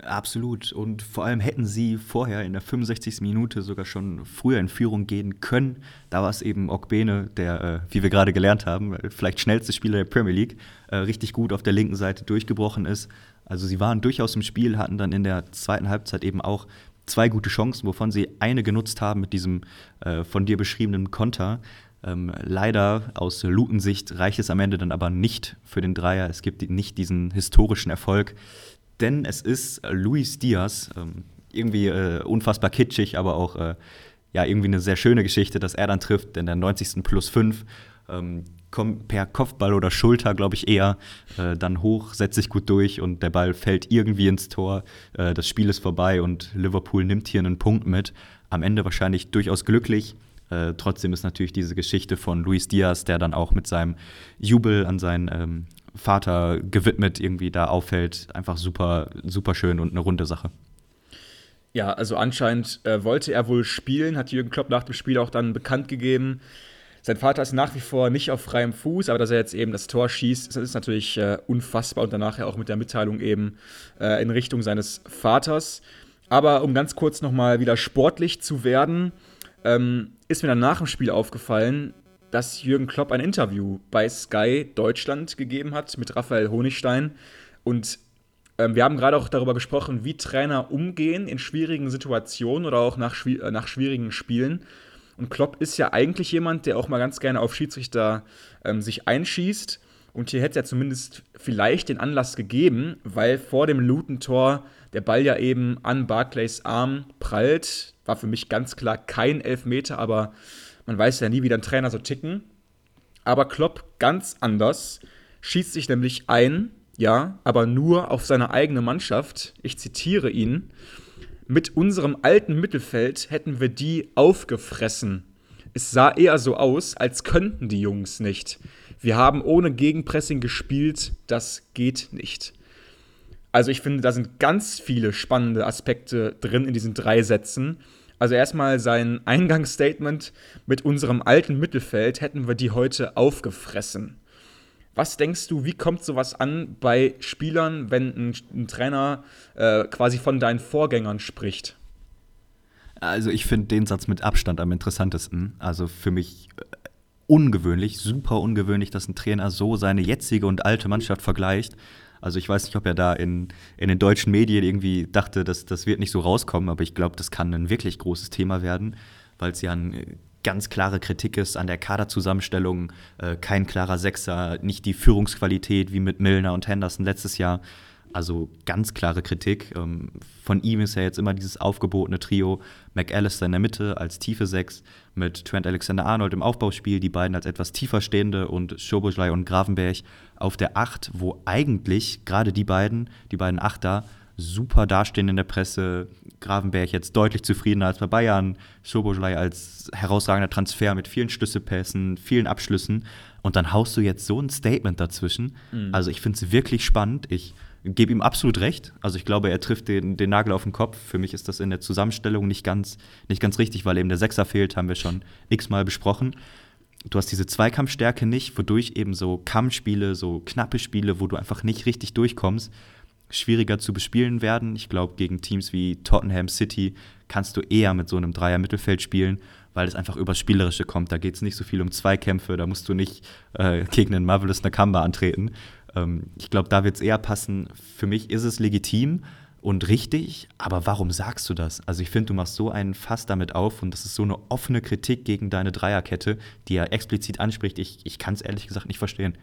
Absolut. Und vor allem hätten sie vorher in der 65. Minute sogar schon früher in Führung gehen können. Da war es eben Okbene, der, äh, wie wir gerade gelernt haben, vielleicht schnellste Spieler der Premier League, äh, richtig gut auf der linken Seite durchgebrochen ist. Also sie waren durchaus im Spiel, hatten dann in der zweiten Halbzeit eben auch zwei gute Chancen, wovon sie eine genutzt haben mit diesem äh, von dir beschriebenen Konter. Ähm, leider aus Lutensicht reicht es am Ende dann aber nicht für den Dreier. Es gibt nicht diesen historischen Erfolg denn es ist Luis Diaz, ähm, irgendwie äh, unfassbar kitschig, aber auch äh, ja, irgendwie eine sehr schöne Geschichte, dass er dann trifft in der 90. plus 5. Ähm, kommt per Kopfball oder Schulter, glaube ich, eher äh, dann hoch, setzt sich gut durch und der Ball fällt irgendwie ins Tor. Äh, das Spiel ist vorbei und Liverpool nimmt hier einen Punkt mit. Am Ende wahrscheinlich durchaus glücklich. Äh, trotzdem ist natürlich diese Geschichte von Luis Diaz, der dann auch mit seinem Jubel an seinen ähm, Vater gewidmet irgendwie da auffällt. Einfach super, super schön und eine runde Sache. Ja, also anscheinend äh, wollte er wohl spielen, hat Jürgen Klopp nach dem Spiel auch dann bekannt gegeben. Sein Vater ist nach wie vor nicht auf freiem Fuß, aber dass er jetzt eben das Tor schießt, das ist natürlich äh, unfassbar und danach ja auch mit der Mitteilung eben äh, in Richtung seines Vaters. Aber um ganz kurz nochmal wieder sportlich zu werden, ähm, ist mir dann nach dem Spiel aufgefallen, dass Jürgen Klopp ein Interview bei Sky Deutschland gegeben hat mit Raphael Honigstein. Und ähm, wir haben gerade auch darüber gesprochen, wie Trainer umgehen in schwierigen Situationen oder auch nach, äh, nach schwierigen Spielen. Und Klopp ist ja eigentlich jemand, der auch mal ganz gerne auf Schiedsrichter ähm, sich einschießt. Und hier hätte er zumindest vielleicht den Anlass gegeben, weil vor dem Luton-Tor der Ball ja eben an Barclays Arm prallt. War für mich ganz klar kein Elfmeter, aber man weiß ja nie, wie dann Trainer so ticken. Aber Klopp ganz anders, schießt sich nämlich ein, ja, aber nur auf seine eigene Mannschaft. Ich zitiere ihn. Mit unserem alten Mittelfeld hätten wir die aufgefressen. Es sah eher so aus, als könnten die Jungs nicht. Wir haben ohne Gegenpressing gespielt, das geht nicht. Also ich finde, da sind ganz viele spannende Aspekte drin in diesen drei Sätzen. Also erstmal sein Eingangsstatement mit unserem alten Mittelfeld hätten wir die heute aufgefressen. Was denkst du, wie kommt sowas an bei Spielern, wenn ein, ein Trainer äh, quasi von deinen Vorgängern spricht? Also ich finde den Satz mit Abstand am interessantesten. Also für mich äh, ungewöhnlich, super ungewöhnlich, dass ein Trainer so seine jetzige und alte Mannschaft vergleicht. Also ich weiß nicht, ob er da in, in den deutschen Medien irgendwie dachte, dass das wird nicht so rauskommen, aber ich glaube, das kann ein wirklich großes Thema werden, weil es ja eine ganz klare Kritik ist an der Kaderzusammenstellung, äh, kein klarer Sechser, nicht die Führungsqualität wie mit Milner und Henderson letztes Jahr. Also ganz klare Kritik. Ähm, von ihm ist ja jetzt immer dieses aufgebotene Trio. McAllister in der Mitte als tiefe Sechs mit Trent Alexander-Arnold im Aufbauspiel, die beiden als etwas tiefer stehende und Schoboschlei und Gravenberg auf der Acht, wo eigentlich gerade die beiden, die beiden Achter, super dastehen in der Presse. Gravenberg jetzt deutlich zufriedener als bei Bayern. Schoboschlei als herausragender Transfer mit vielen Schlüsselpässen, vielen Abschlüssen. Und dann haust du jetzt so ein Statement dazwischen. Mhm. Also ich finde es wirklich spannend. Ich gebe ihm absolut recht. Also ich glaube, er trifft den, den Nagel auf den Kopf. Für mich ist das in der Zusammenstellung nicht ganz, nicht ganz richtig, weil eben der Sechser fehlt, haben wir schon x-mal besprochen. Du hast diese Zweikampfstärke nicht, wodurch eben so Kampfspiele, so knappe Spiele, wo du einfach nicht richtig durchkommst, schwieriger zu bespielen werden. Ich glaube, gegen Teams wie Tottenham City kannst du eher mit so einem Dreier-Mittelfeld spielen, weil es einfach übers Spielerische kommt. Da geht es nicht so viel um Zweikämpfe, da musst du nicht äh, gegen einen Marvelous Nakamba antreten. Ähm, ich glaube, da wird es eher passen. Für mich ist es legitim und richtig, aber warum sagst du das? Also ich finde, du machst so einen Fass damit auf und das ist so eine offene Kritik gegen deine Dreierkette, die er explizit anspricht. Ich, ich kann es ehrlich gesagt nicht verstehen.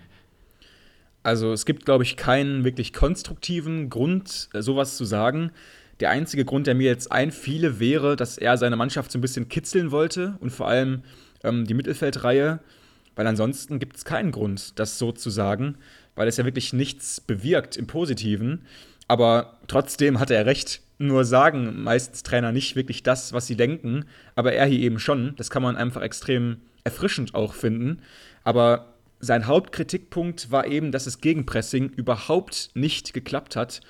Also es gibt, glaube ich, keinen wirklich konstruktiven Grund, äh, sowas zu sagen. Der einzige Grund, der mir jetzt einfiele, wäre, dass er seine Mannschaft so ein bisschen kitzeln wollte und vor allem ähm, die Mittelfeldreihe, weil ansonsten gibt es keinen Grund, das so zu sagen weil es ja wirklich nichts bewirkt im Positiven. Aber trotzdem hatte er recht. Nur sagen meistens Trainer nicht wirklich das, was sie denken, aber er hier eben schon. Das kann man einfach extrem erfrischend auch finden. Aber sein Hauptkritikpunkt war eben, dass das Gegenpressing überhaupt nicht geklappt hat.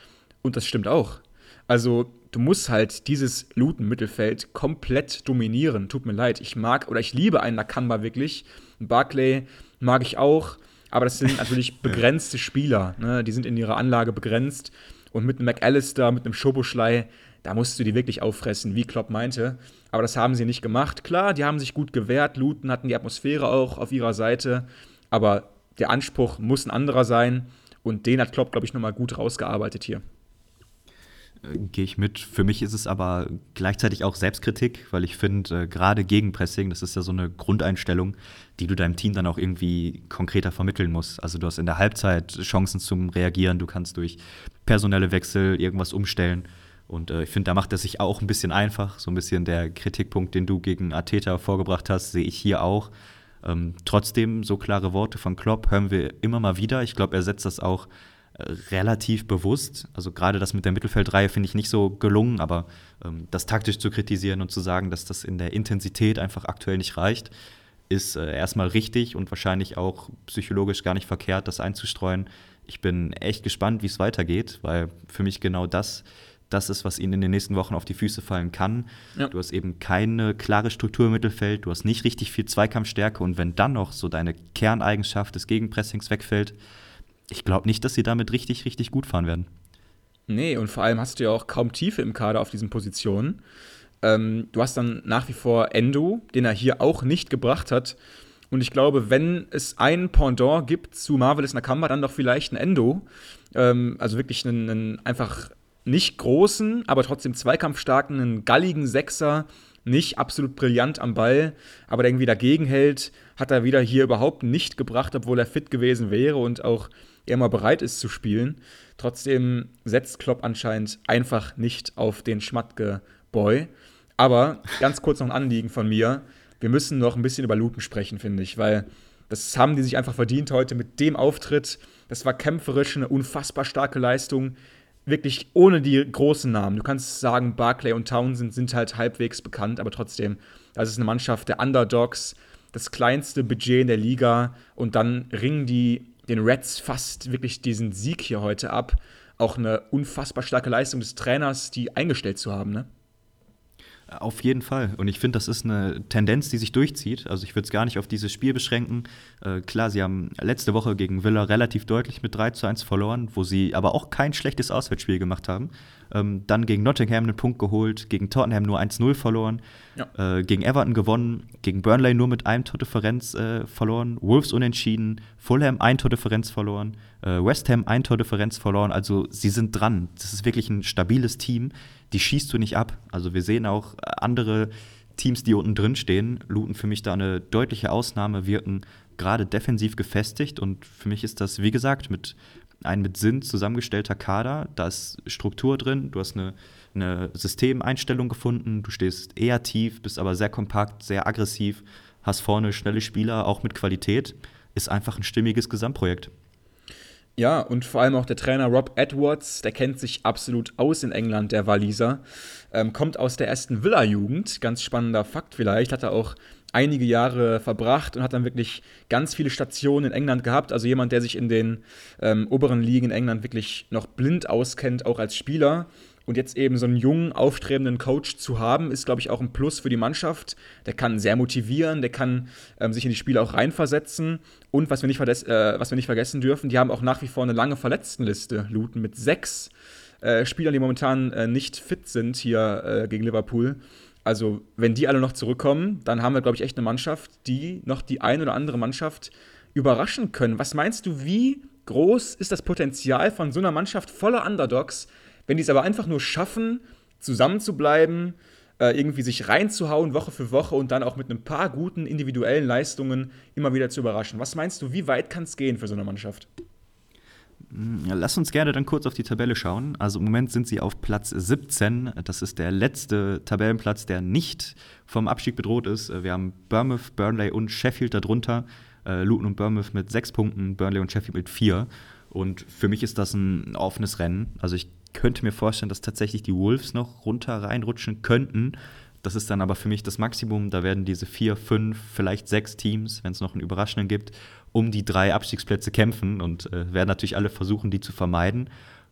Und das stimmt auch. Also, du musst halt dieses Luton-Mittelfeld komplett dominieren. Tut mir leid. Ich mag oder ich liebe einen Nakamba wirklich. Barclay mag ich auch. Aber das sind natürlich begrenzte Spieler. Ne? Die sind in ihrer Anlage begrenzt. Und mit einem McAllister, mit einem Schoboschlei, da musst du die wirklich auffressen, wie Klopp meinte. Aber das haben sie nicht gemacht. Klar, die haben sich gut gewehrt. Luton hatten die Atmosphäre auch auf ihrer Seite. Aber der Anspruch muss ein anderer sein. Und den hat Klopp, glaube ich, nochmal gut rausgearbeitet hier. Äh, gehe ich mit. Für mich ist es aber gleichzeitig auch Selbstkritik, weil ich finde, äh, gerade Gegenpressing, das ist ja so eine Grundeinstellung, die du deinem Team dann auch irgendwie konkreter vermitteln musst. Also du hast in der Halbzeit Chancen zum Reagieren, du kannst durch personelle Wechsel irgendwas umstellen. Und äh, ich finde, da macht er sich auch ein bisschen einfach. So ein bisschen der Kritikpunkt, den du gegen Ateta vorgebracht hast, sehe ich hier auch. Ähm, trotzdem, so klare Worte von Klopp hören wir immer mal wieder. Ich glaube, er setzt das auch relativ bewusst. Also gerade das mit der Mittelfeldreihe finde ich nicht so gelungen, aber ähm, das taktisch zu kritisieren und zu sagen, dass das in der Intensität einfach aktuell nicht reicht, ist äh, erstmal richtig und wahrscheinlich auch psychologisch gar nicht verkehrt, das einzustreuen. Ich bin echt gespannt, wie es weitergeht, weil für mich genau das das ist, was ihnen in den nächsten Wochen auf die Füße fallen kann. Ja. Du hast eben keine klare Struktur im Mittelfeld, du hast nicht richtig viel Zweikampfstärke und wenn dann noch so deine Kerneigenschaft des Gegenpressings wegfällt, ich glaube nicht, dass sie damit richtig, richtig gut fahren werden. Nee, und vor allem hast du ja auch kaum Tiefe im Kader auf diesen Positionen. Ähm, du hast dann nach wie vor Endo, den er hier auch nicht gebracht hat. Und ich glaube, wenn es einen Pendant gibt zu Marvelous Nakamba, dann doch vielleicht ein Endo. Ähm, also wirklich einen, einen, einfach nicht großen, aber trotzdem zweikampfstarken, einen galligen Sechser, nicht absolut brillant am Ball, aber der irgendwie dagegen hält, hat er wieder hier überhaupt nicht gebracht, obwohl er fit gewesen wäre und auch er mal bereit ist zu spielen. Trotzdem setzt Klopp anscheinend einfach nicht auf den Schmatke-Boy. Aber ganz kurz noch ein Anliegen von mir. Wir müssen noch ein bisschen über Luton sprechen, finde ich, weil das haben die sich einfach verdient heute mit dem Auftritt. Das war kämpferisch eine unfassbar starke Leistung. Wirklich ohne die großen Namen. Du kannst sagen, Barclay und Townsend sind halt halbwegs bekannt, aber trotzdem, das ist eine Mannschaft der Underdogs, das kleinste Budget in der Liga und dann ringen die den Reds fast wirklich diesen Sieg hier heute ab. Auch eine unfassbar starke Leistung des Trainers, die eingestellt zu haben, ne? Auf jeden Fall. Und ich finde, das ist eine Tendenz, die sich durchzieht. Also ich würde es gar nicht auf dieses Spiel beschränken. Äh, klar, sie haben letzte Woche gegen Villa relativ deutlich mit 3 zu 1 verloren, wo sie aber auch kein schlechtes Auswärtsspiel gemacht haben. Ähm, dann gegen Nottingham einen Punkt geholt, gegen Tottenham nur 1-0 verloren, ja. äh, gegen Everton gewonnen, gegen Burnley nur mit einem Tordifferenz äh, verloren, Wolves unentschieden, Fulham ein Tordifferenz verloren, äh, West Ham ein Tordifferenz verloren. Also sie sind dran. Das ist wirklich ein stabiles Team. Die schießt du nicht ab. Also wir sehen auch andere Teams, die unten drin stehen. Luton für mich da eine deutliche Ausnahme, wirken gerade defensiv gefestigt und für mich ist das, wie gesagt, mit ein mit Sinn zusammengestellter Kader. Da ist Struktur drin, du hast eine, eine Systemeinstellung gefunden, du stehst eher tief, bist aber sehr kompakt, sehr aggressiv, hast vorne schnelle Spieler, auch mit Qualität. Ist einfach ein stimmiges Gesamtprojekt. Ja, und vor allem auch der Trainer Rob Edwards, der kennt sich absolut aus in England, der Waliser. Ähm, kommt aus der ersten Villa-Jugend, ganz spannender Fakt vielleicht, hat er auch einige Jahre verbracht und hat dann wirklich ganz viele Stationen in England gehabt. Also jemand, der sich in den ähm, oberen Ligen in England wirklich noch blind auskennt, auch als Spieler. Und jetzt eben so einen jungen, aufstrebenden Coach zu haben, ist, glaube ich, auch ein Plus für die Mannschaft. Der kann sehr motivieren, der kann ähm, sich in die Spiele auch reinversetzen. Und was wir, nicht äh, was wir nicht vergessen dürfen, die haben auch nach wie vor eine lange Verletztenliste, Luton, mit sechs äh, Spielern, die momentan äh, nicht fit sind hier äh, gegen Liverpool. Also, wenn die alle noch zurückkommen, dann haben wir, glaube ich, echt eine Mannschaft, die noch die ein oder andere Mannschaft überraschen können. Was meinst du, wie groß ist das Potenzial von so einer Mannschaft voller Underdogs, wenn die es aber einfach nur schaffen, zusammenzubleiben, äh, irgendwie sich reinzuhauen, Woche für Woche und dann auch mit ein paar guten individuellen Leistungen immer wieder zu überraschen? Was meinst du, wie weit kann es gehen für so eine Mannschaft? Ja, lass uns gerne dann kurz auf die Tabelle schauen. Also im Moment sind sie auf Platz 17. Das ist der letzte Tabellenplatz, der nicht vom Abstieg bedroht ist. Wir haben Bournemouth, Burnley und Sheffield darunter. Äh, Luton und Bournemouth mit sechs Punkten, Burnley und Sheffield mit vier. Und für mich ist das ein offenes Rennen. Also ich könnte mir vorstellen, dass tatsächlich die Wolves noch runter reinrutschen könnten. Das ist dann aber für mich das Maximum. Da werden diese vier, fünf, vielleicht sechs Teams, wenn es noch einen Überraschenden gibt, um die drei Abstiegsplätze kämpfen und äh, werden natürlich alle versuchen, die zu vermeiden.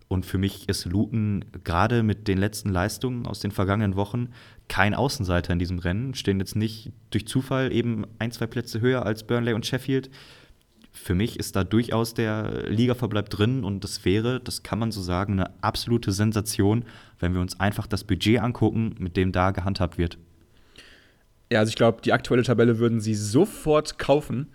Und für mich ist Luton gerade mit den letzten Leistungen aus den vergangenen Wochen kein Außenseiter in diesem Rennen. Stehen jetzt nicht durch Zufall eben ein, zwei Plätze höher als Burnley und Sheffield. Für mich ist da durchaus der Ligaverbleib drin und das wäre, das kann man so sagen, eine absolute Sensation, wenn wir uns einfach das Budget angucken, mit dem da gehandhabt wird. Ja, also ich glaube, die aktuelle Tabelle würden sie sofort kaufen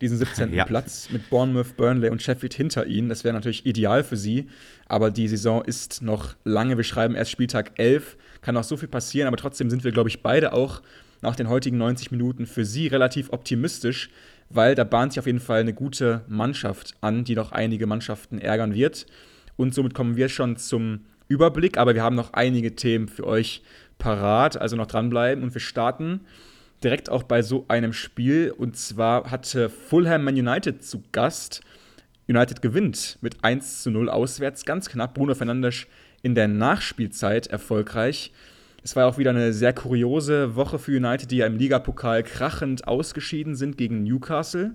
diesen 17. ja. Platz mit Bournemouth, Burnley und Sheffield hinter ihnen. Das wäre natürlich ideal für sie, aber die Saison ist noch lange. Wir schreiben erst Spieltag 11, kann noch so viel passieren, aber trotzdem sind wir, glaube ich, beide auch nach den heutigen 90 Minuten für sie relativ optimistisch, weil da bahnt sich auf jeden Fall eine gute Mannschaft an, die noch einige Mannschaften ärgern wird. Und somit kommen wir schon zum Überblick, aber wir haben noch einige Themen für euch parat, also noch dranbleiben und wir starten direkt auch bei so einem Spiel. Und zwar hatte Fulham Man United zu Gast. United gewinnt mit 1 zu 0 auswärts, ganz knapp. Bruno Fernandes in der Nachspielzeit erfolgreich. Es war auch wieder eine sehr kuriose Woche für United, die ja im Ligapokal krachend ausgeschieden sind gegen Newcastle.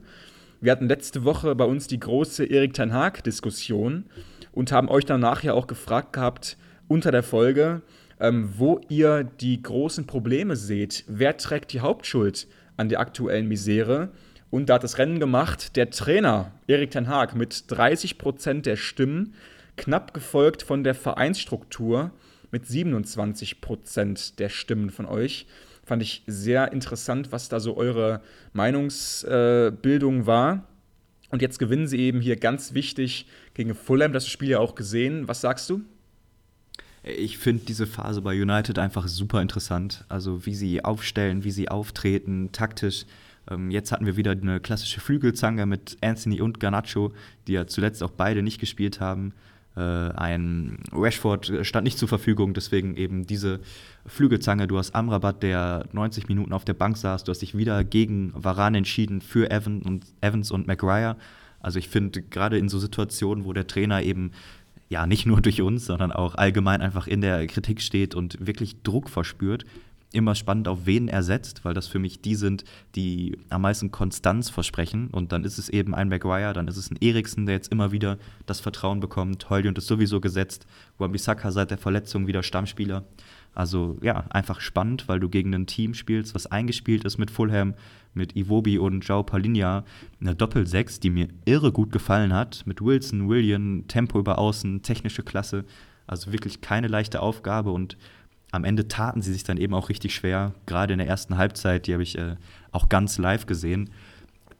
Wir hatten letzte Woche bei uns die große Erik Ten Hag-Diskussion und haben euch danach ja auch gefragt gehabt unter der Folge, ähm, wo ihr die großen Probleme seht. Wer trägt die Hauptschuld an der aktuellen Misere? Und da hat das Rennen gemacht der Trainer Erik Ten Haag mit 30 Prozent der Stimmen, knapp gefolgt von der Vereinsstruktur mit 27 Prozent der Stimmen von euch. Fand ich sehr interessant, was da so eure Meinungsbildung äh, war. Und jetzt gewinnen sie eben hier ganz wichtig gegen Fulham. Das Spiel ja auch gesehen. Was sagst du? Ich finde diese Phase bei United einfach super interessant. Also wie sie aufstellen, wie sie auftreten, taktisch. Ähm, jetzt hatten wir wieder eine klassische Flügelzange mit Anthony und Garnacho, die ja zuletzt auch beide nicht gespielt haben. Äh, ein Rashford stand nicht zur Verfügung, deswegen eben diese Flügelzange. Du hast Amrabat, der 90 Minuten auf der Bank saß. Du hast dich wieder gegen Varan entschieden für Evan und, Evans und Maguire. Also ich finde, gerade in so Situationen, wo der Trainer eben ja nicht nur durch uns, sondern auch allgemein einfach in der Kritik steht und wirklich Druck verspürt. Immer spannend, auf wen er setzt, weil das für mich die sind, die am meisten Konstanz versprechen. Und dann ist es eben ein Maguire, dann ist es ein Eriksen, der jetzt immer wieder das Vertrauen bekommt. Heulund ist sowieso gesetzt. Wambisaka seit der Verletzung wieder Stammspieler. Also ja, einfach spannend, weil du gegen ein Team spielst, was eingespielt ist mit Fulham, mit Iwobi und João Paulinha. Eine Doppel-6, die mir irre gut gefallen hat. Mit Wilson, William, Tempo über Außen, technische Klasse. Also wirklich keine leichte Aufgabe und am Ende taten sie sich dann eben auch richtig schwer. Gerade in der ersten Halbzeit, die habe ich äh, auch ganz live gesehen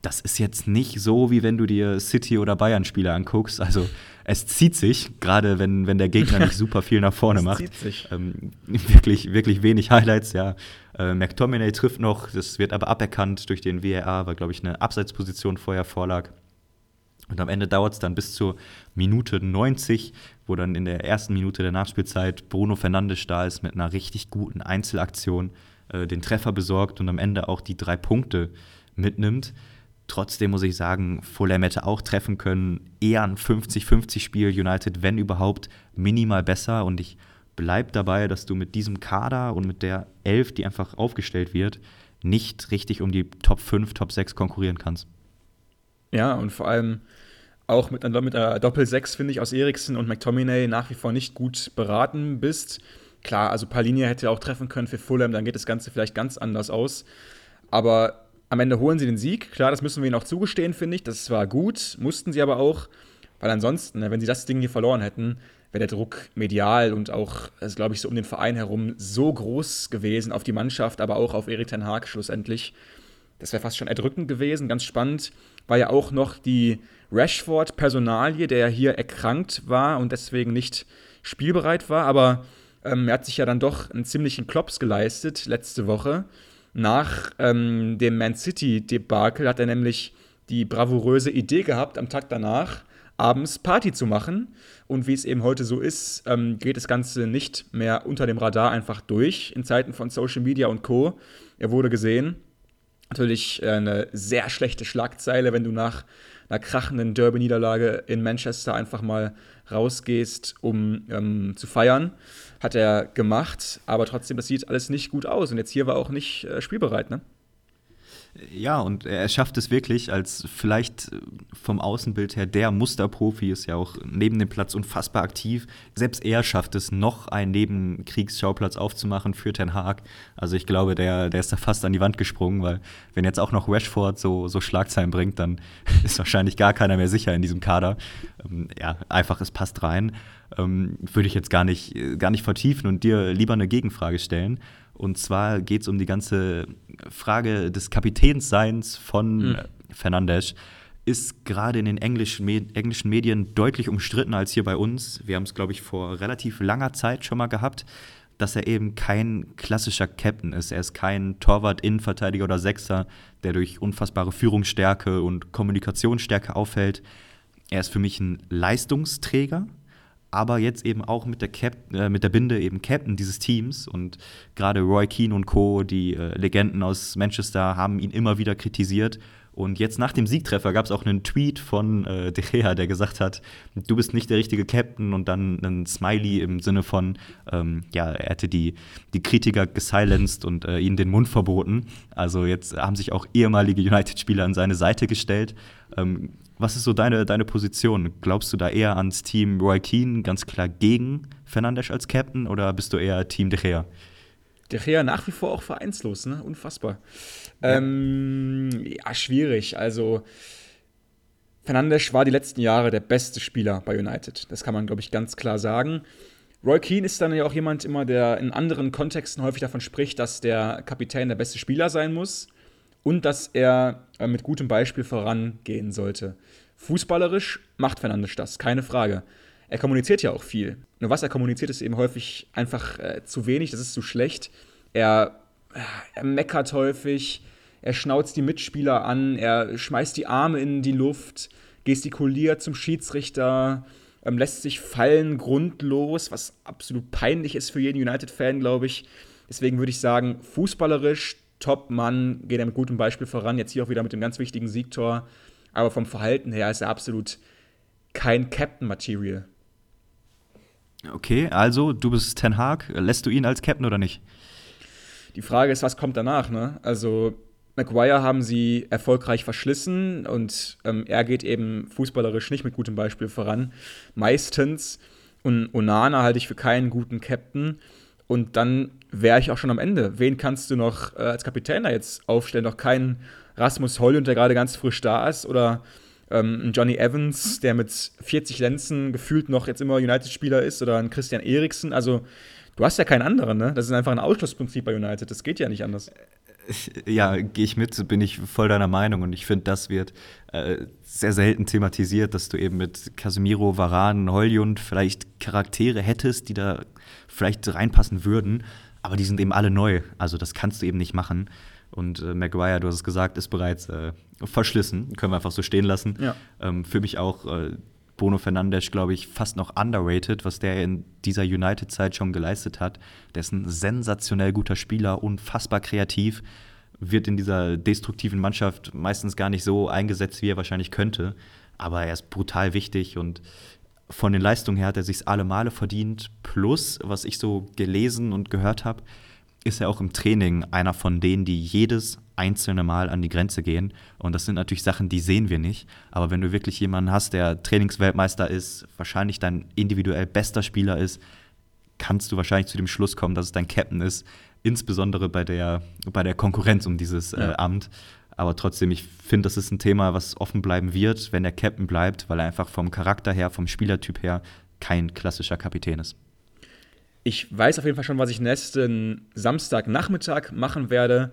das ist jetzt nicht so, wie wenn du dir City- oder Bayern-Spiele anguckst. Also es zieht sich, gerade wenn, wenn der Gegner nicht super viel nach vorne es macht. Zieht sich. Ähm, wirklich, wirklich wenig Highlights, ja. Äh, McTominay trifft noch, das wird aber aberkannt durch den VAR, weil, glaube ich, eine Abseitsposition vorher vorlag. Und am Ende dauert es dann bis zur Minute 90, wo dann in der ersten Minute der Nachspielzeit Bruno Fernandes da ist mit einer richtig guten Einzelaktion, äh, den Treffer besorgt und am Ende auch die drei Punkte mitnimmt. Trotzdem muss ich sagen, Fulham hätte auch treffen können. Eher ein 50-50-Spiel. United, wenn überhaupt, minimal besser. Und ich bleibe dabei, dass du mit diesem Kader und mit der Elf, die einfach aufgestellt wird, nicht richtig um die Top 5, Top 6 konkurrieren kannst. Ja, und vor allem auch mit einer, mit einer Doppel-6, finde ich, aus Eriksen und McTominay nach wie vor nicht gut beraten bist. Klar, also Palinia hätte auch treffen können für Fulham, dann geht das Ganze vielleicht ganz anders aus. Aber am Ende holen sie den Sieg. Klar, das müssen wir ihnen auch zugestehen, finde ich. Das war gut, mussten sie aber auch, weil ansonsten, ne, wenn sie das Ding hier verloren hätten, wäre der Druck medial und auch, glaube ich, so um den Verein herum so groß gewesen auf die Mannschaft, aber auch auf Erik Ten Haag schlussendlich. Das wäre fast schon erdrückend gewesen, ganz spannend. War ja auch noch die Rashford-Personalie, der ja hier erkrankt war und deswegen nicht spielbereit war, aber ähm, er hat sich ja dann doch einen ziemlichen Klops geleistet letzte Woche. Nach ähm, dem Man City-Debakel hat er nämlich die bravouröse Idee gehabt, am Tag danach abends Party zu machen. Und wie es eben heute so ist, ähm, geht das Ganze nicht mehr unter dem Radar einfach durch in Zeiten von Social Media und Co. Er wurde gesehen. Natürlich äh, eine sehr schlechte Schlagzeile, wenn du nach einer krachenden Derby-Niederlage in Manchester einfach mal rausgehst, um ähm, zu feiern. Hat er gemacht, aber trotzdem, das sieht alles nicht gut aus. Und jetzt hier war auch nicht äh, spielbereit, ne? Ja, und er schafft es wirklich als vielleicht äh, vom Außenbild her der Musterprofi, ist ja auch neben dem Platz unfassbar aktiv. Selbst er schafft es, noch einen Nebenkriegsschauplatz aufzumachen für Ten Haag. Also ich glaube, der, der ist da fast an die Wand gesprungen, weil wenn jetzt auch noch Rashford so, so Schlagzeilen bringt, dann ist wahrscheinlich gar keiner mehr sicher in diesem Kader. Ähm, ja, einfach, es passt rein. Ähm, würde ich jetzt gar nicht, äh, gar nicht vertiefen und dir lieber eine Gegenfrage stellen. Und zwar geht es um die ganze Frage des Kapitänsseins von mhm. Fernandes. Ist gerade in den englischen, englischen Medien deutlich umstritten als hier bei uns. Wir haben es, glaube ich, vor relativ langer Zeit schon mal gehabt, dass er eben kein klassischer Captain ist. Er ist kein Torwart, Innenverteidiger oder Sechser, der durch unfassbare Führungsstärke und Kommunikationsstärke auffällt. Er ist für mich ein Leistungsträger, aber jetzt eben auch mit der, Cap äh, mit der Binde eben Captain dieses Teams. Und gerade Roy Keane und Co., die äh, Legenden aus Manchester, haben ihn immer wieder kritisiert. Und jetzt nach dem Siegtreffer gab es auch einen Tweet von äh, De Gea, der gesagt hat, du bist nicht der richtige Captain und dann ein Smiley im Sinne von, ähm, ja, er hätte die, die Kritiker gesilenced und äh, ihnen den Mund verboten. Also jetzt haben sich auch ehemalige United-Spieler an seine Seite gestellt. Ähm, was ist so deine, deine Position? Glaubst du da eher ans Team Roy Keane, ganz klar gegen Fernandes als Captain, oder bist du eher Team De Gea? De Gea nach wie vor auch vereinslos, ne? Unfassbar. Ja, ähm, ja schwierig. Also, Fernandes war die letzten Jahre der beste Spieler bei United. Das kann man, glaube ich, ganz klar sagen. Roy Keane ist dann ja auch jemand immer, der in anderen Kontexten häufig davon spricht, dass der Kapitän der beste Spieler sein muss und dass er äh, mit gutem Beispiel vorangehen sollte. Fußballerisch macht Fernandes das, keine Frage. Er kommuniziert ja auch viel. Nur was er kommuniziert, ist eben häufig einfach äh, zu wenig, das ist zu schlecht. Er, äh, er meckert häufig, er schnauzt die Mitspieler an, er schmeißt die Arme in die Luft, gestikuliert zum Schiedsrichter, ähm, lässt sich fallen grundlos, was absolut peinlich ist für jeden United-Fan, glaube ich. Deswegen würde ich sagen, fußballerisch Top-Mann, geht er mit gutem Beispiel voran. Jetzt hier auch wieder mit dem ganz wichtigen Siegtor. Aber vom Verhalten her ist er absolut kein Captain-Material. Okay, also du bist Ten Hag. Lässt du ihn als Captain oder nicht? Die Frage ist, was kommt danach? Ne? Also Maguire haben sie erfolgreich verschlissen und ähm, er geht eben fußballerisch nicht mit gutem Beispiel voran. Meistens. Und Onana halte ich für keinen guten Captain. Und dann wäre ich auch schon am Ende. Wen kannst du noch äh, als Kapitän da jetzt aufstellen? Noch keinen Rasmus Hollund, der gerade ganz frisch da ist, oder ähm, Johnny Evans, der mit 40 Lenzen gefühlt noch jetzt immer United-Spieler ist, oder ein Christian Eriksen. Also, du hast ja keinen anderen, ne? Das ist einfach ein Ausschlussprinzip bei United. Das geht ja nicht anders. Ja, gehe ich mit, bin ich voll deiner Meinung. Und ich finde, das wird äh, sehr selten thematisiert, dass du eben mit Casemiro, Varan, Holjund vielleicht Charaktere hättest, die da vielleicht reinpassen würden. Aber die sind eben alle neu. Also das kannst du eben nicht machen. Und äh, Maguire, du hast es gesagt, ist bereits äh, verschlissen. Können wir einfach so stehen lassen. Ja. Ähm, für mich auch äh, Bono Fernandes, glaube ich, fast noch underrated, was der in dieser United-Zeit schon geleistet hat. Der ist ein sensationell guter Spieler, unfassbar kreativ, wird in dieser destruktiven Mannschaft meistens gar nicht so eingesetzt, wie er wahrscheinlich könnte. Aber er ist brutal wichtig und von den Leistungen her hat er sich alle Male verdient. Plus, was ich so gelesen und gehört habe, ist er auch im Training einer von denen, die jedes einzelne Mal an die Grenze gehen. Und das sind natürlich Sachen, die sehen wir nicht. Aber wenn du wirklich jemanden hast, der Trainingsweltmeister ist, wahrscheinlich dein individuell bester Spieler ist, kannst du wahrscheinlich zu dem Schluss kommen, dass es dein Captain ist, insbesondere bei der, bei der Konkurrenz um dieses äh, ja. äh, Amt. Aber trotzdem, ich finde, das ist ein Thema, was offen bleiben wird, wenn der Captain bleibt, weil er einfach vom Charakter her, vom Spielertyp her kein klassischer Kapitän ist. Ich weiß auf jeden Fall schon, was ich nächsten Samstagnachmittag machen werde.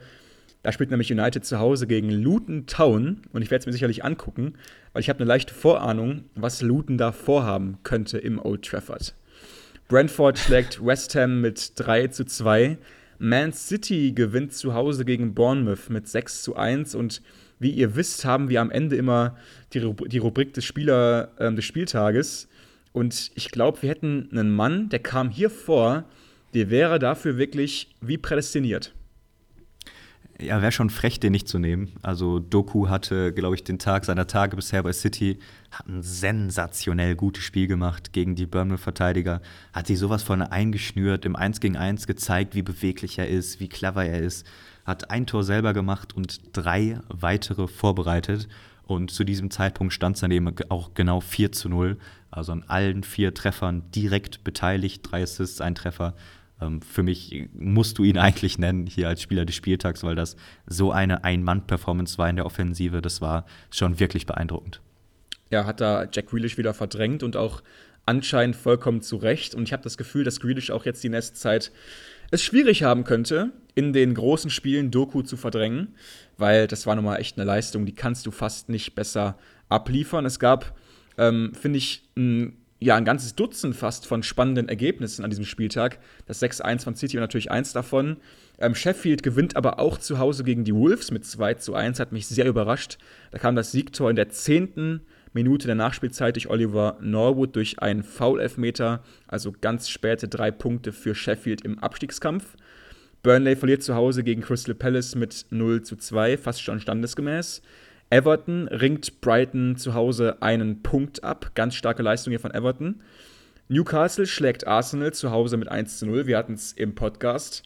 Da spielt nämlich United zu Hause gegen Luton Town und ich werde es mir sicherlich angucken, weil ich habe eine leichte Vorahnung, was Luton da vorhaben könnte im Old Trafford. Brentford schlägt West Ham mit 3 zu 2. Man City gewinnt zu Hause gegen Bournemouth mit 6 zu 1 und wie ihr wisst, haben wir am Ende immer die, Rubrik, die Rubrik des Spieler äh, des Spieltages. Und ich glaube, wir hätten einen Mann, der kam hier vor, der wäre dafür wirklich wie prädestiniert. Ja, wäre schon frech, den nicht zu nehmen. Also Doku hatte, glaube ich, den Tag seiner Tage bisher bei City, hat ein sensationell gutes Spiel gemacht gegen die Birmingham-Verteidiger, hat sich sowas von eingeschnürt, im 1 gegen 1 gezeigt, wie beweglich er ist, wie clever er ist, hat ein Tor selber gemacht und drei weitere vorbereitet. Und zu diesem Zeitpunkt stand es dann eben auch genau 4 zu 0. Also an allen vier Treffern direkt beteiligt, drei Assists, ein Treffer. Ähm, für mich musst du ihn eigentlich nennen hier als Spieler des Spieltags, weil das so eine Ein-Mann-Performance war in der Offensive. Das war schon wirklich beeindruckend. Ja, hat da Jack Grealish wieder verdrängt und auch anscheinend vollkommen zu Recht. Und ich habe das Gefühl, dass Grealish auch jetzt die nächste Zeit es schwierig haben könnte, in den großen Spielen Doku zu verdrängen, weil das war nochmal echt eine Leistung, die kannst du fast nicht besser abliefern. Es gab, ähm, finde ich, ein ja, ein ganzes Dutzend fast von spannenden Ergebnissen an diesem Spieltag. Das 6-1 von City war natürlich eins davon. Ähm, Sheffield gewinnt aber auch zu Hause gegen die Wolves mit 2 zu 1, hat mich sehr überrascht. Da kam das Siegtor in der zehnten Minute der Nachspielzeit durch Oliver Norwood durch einen Foul-Elfmeter, also ganz späte drei Punkte für Sheffield im Abstiegskampf. Burnley verliert zu Hause gegen Crystal Palace mit 0 zu 2, fast schon standesgemäß. Everton ringt Brighton zu Hause einen Punkt ab. Ganz starke Leistung hier von Everton. Newcastle schlägt Arsenal zu Hause mit 1 zu 0. Wir hatten es im Podcast.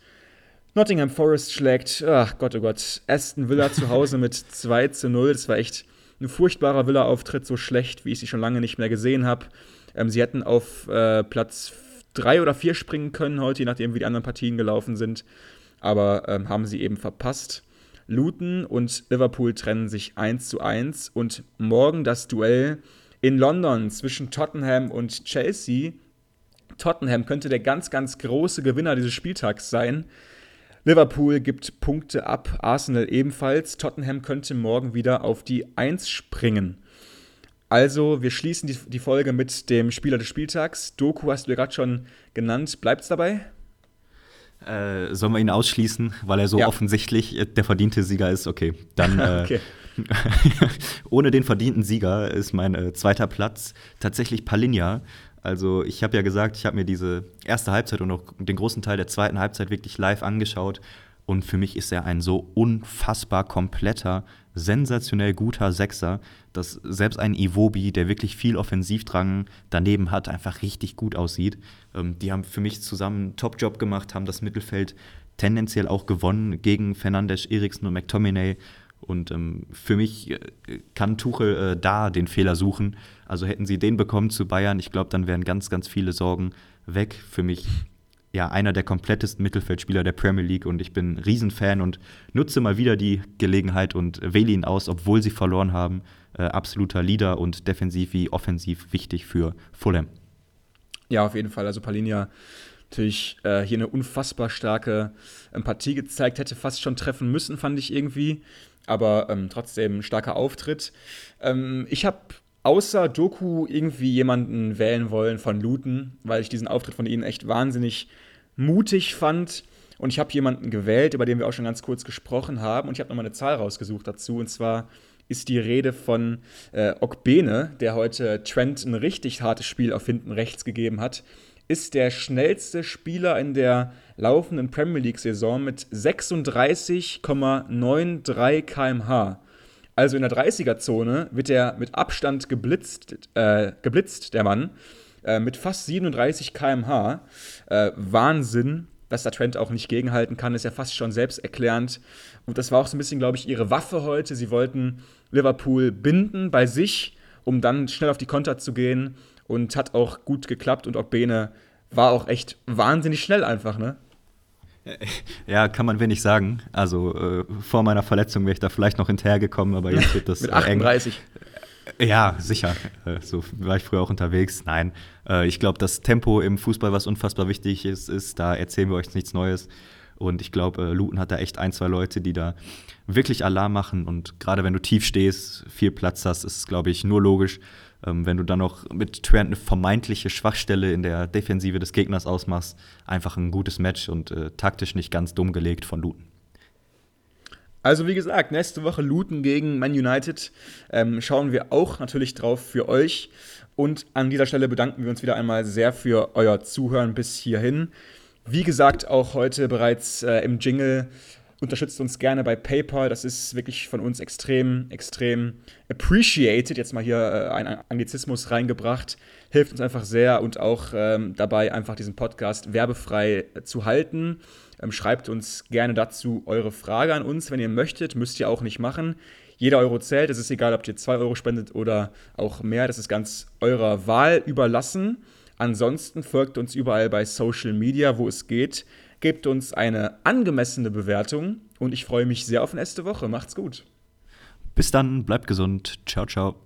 Nottingham Forest schlägt, ach Gott, oh Gott, Aston Villa zu Hause mit 2 zu 0. Das war echt ein furchtbarer Villa-Auftritt, so schlecht, wie ich sie schon lange nicht mehr gesehen habe. Ähm, sie hätten auf äh, Platz 3 oder 4 springen können heute, je nachdem, wie die anderen Partien gelaufen sind. Aber ähm, haben sie eben verpasst. Luton und Liverpool trennen sich 1 zu 1 und morgen das Duell in London zwischen Tottenham und Chelsea. Tottenham könnte der ganz, ganz große Gewinner dieses Spieltags sein. Liverpool gibt Punkte ab, Arsenal ebenfalls. Tottenham könnte morgen wieder auf die 1 springen. Also, wir schließen die, die Folge mit dem Spieler des Spieltags. Doku hast du ja gerade schon genannt. Bleibt es dabei? Äh, sollen wir ihn ausschließen, weil er so ja. offensichtlich der verdiente Sieger ist? Okay, dann. Äh, okay. ohne den verdienten Sieger ist mein äh, zweiter Platz tatsächlich Palinja. Also ich habe ja gesagt, ich habe mir diese erste Halbzeit und auch den großen Teil der zweiten Halbzeit wirklich live angeschaut. Und für mich ist er ein so unfassbar kompletter, sensationell guter Sechser, dass selbst ein Iwobi, der wirklich viel Offensivdrang daneben hat, einfach richtig gut aussieht. Ähm, die haben für mich zusammen einen Top-Job gemacht, haben das Mittelfeld tendenziell auch gewonnen gegen Fernandes, Eriksen und McTominay. Und ähm, für mich äh, kann Tuchel äh, da den Fehler suchen. Also hätten sie den bekommen zu Bayern, ich glaube, dann wären ganz, ganz viele Sorgen weg. Für mich ja einer der komplettesten Mittelfeldspieler der Premier League und ich bin Riesenfan und nutze mal wieder die Gelegenheit und wähle ihn aus, obwohl sie verloren haben. Äh, absoluter Leader und defensiv wie offensiv wichtig für Fulham. Ja, auf jeden Fall. Also Palinia natürlich äh, hier eine unfassbar starke Empathie gezeigt, hätte fast schon treffen müssen, fand ich irgendwie. Aber ähm, trotzdem starker Auftritt. Ähm, ich habe außer Doku irgendwie jemanden wählen wollen von Luton, weil ich diesen Auftritt von ihnen echt wahnsinnig mutig fand. Und ich habe jemanden gewählt, über den wir auch schon ganz kurz gesprochen haben. Und ich habe nochmal eine Zahl rausgesucht dazu. Und zwar ist die Rede von äh, Okbene, der heute Trent ein richtig hartes Spiel auf hinten rechts gegeben hat, ist der schnellste Spieler in der laufenden Premier League-Saison mit 36,93 km/h. Also in der 30er-Zone wird er mit Abstand geblitzt, äh, geblitzt der Mann, äh, mit fast 37 km/h. Äh, Wahnsinn. dass der Trent auch nicht gegenhalten kann, ist ja fast schon selbsterklärend. Und das war auch so ein bisschen, glaube ich, ihre Waffe heute. Sie wollten Liverpool binden bei sich, um dann schnell auf die Konter zu gehen. Und hat auch gut geklappt. Und Ogbene war auch echt wahnsinnig schnell einfach, ne? Ja, kann man wenig sagen. Also äh, vor meiner Verletzung wäre ich da vielleicht noch hinterhergekommen, aber jetzt wird das Mit 38. Äh, ja, sicher. Äh, so war ich früher auch unterwegs. Nein, äh, ich glaube, das Tempo im Fußball, was unfassbar wichtig ist, ist, da erzählen wir euch nichts Neues. Und ich glaube, äh, Luton hat da echt ein, zwei Leute, die da wirklich Alarm machen. Und gerade wenn du tief stehst, viel Platz hast, ist es, glaube ich, nur logisch, ähm, wenn du dann noch mit Trent eine vermeintliche Schwachstelle in der Defensive des Gegners ausmachst, einfach ein gutes Match und äh, taktisch nicht ganz dumm gelegt von Luton. Also wie gesagt, nächste Woche Luton gegen Man United. Ähm, schauen wir auch natürlich drauf für euch. Und an dieser Stelle bedanken wir uns wieder einmal sehr für euer Zuhören bis hierhin. Wie gesagt, auch heute bereits äh, im Jingle Unterstützt uns gerne bei PayPal. Das ist wirklich von uns extrem, extrem appreciated. Jetzt mal hier äh, ein Anglizismus reingebracht. Hilft uns einfach sehr und auch ähm, dabei, einfach diesen Podcast werbefrei zu halten. Ähm, schreibt uns gerne dazu eure Frage an uns, wenn ihr möchtet. Müsst ihr auch nicht machen. Jeder Euro zählt. Es ist egal, ob ihr 2 Euro spendet oder auch mehr. Das ist ganz eurer Wahl überlassen. Ansonsten folgt uns überall bei Social Media, wo es geht. Gebt uns eine angemessene Bewertung und ich freue mich sehr auf nächste Woche. Macht's gut. Bis dann, bleibt gesund. Ciao, ciao.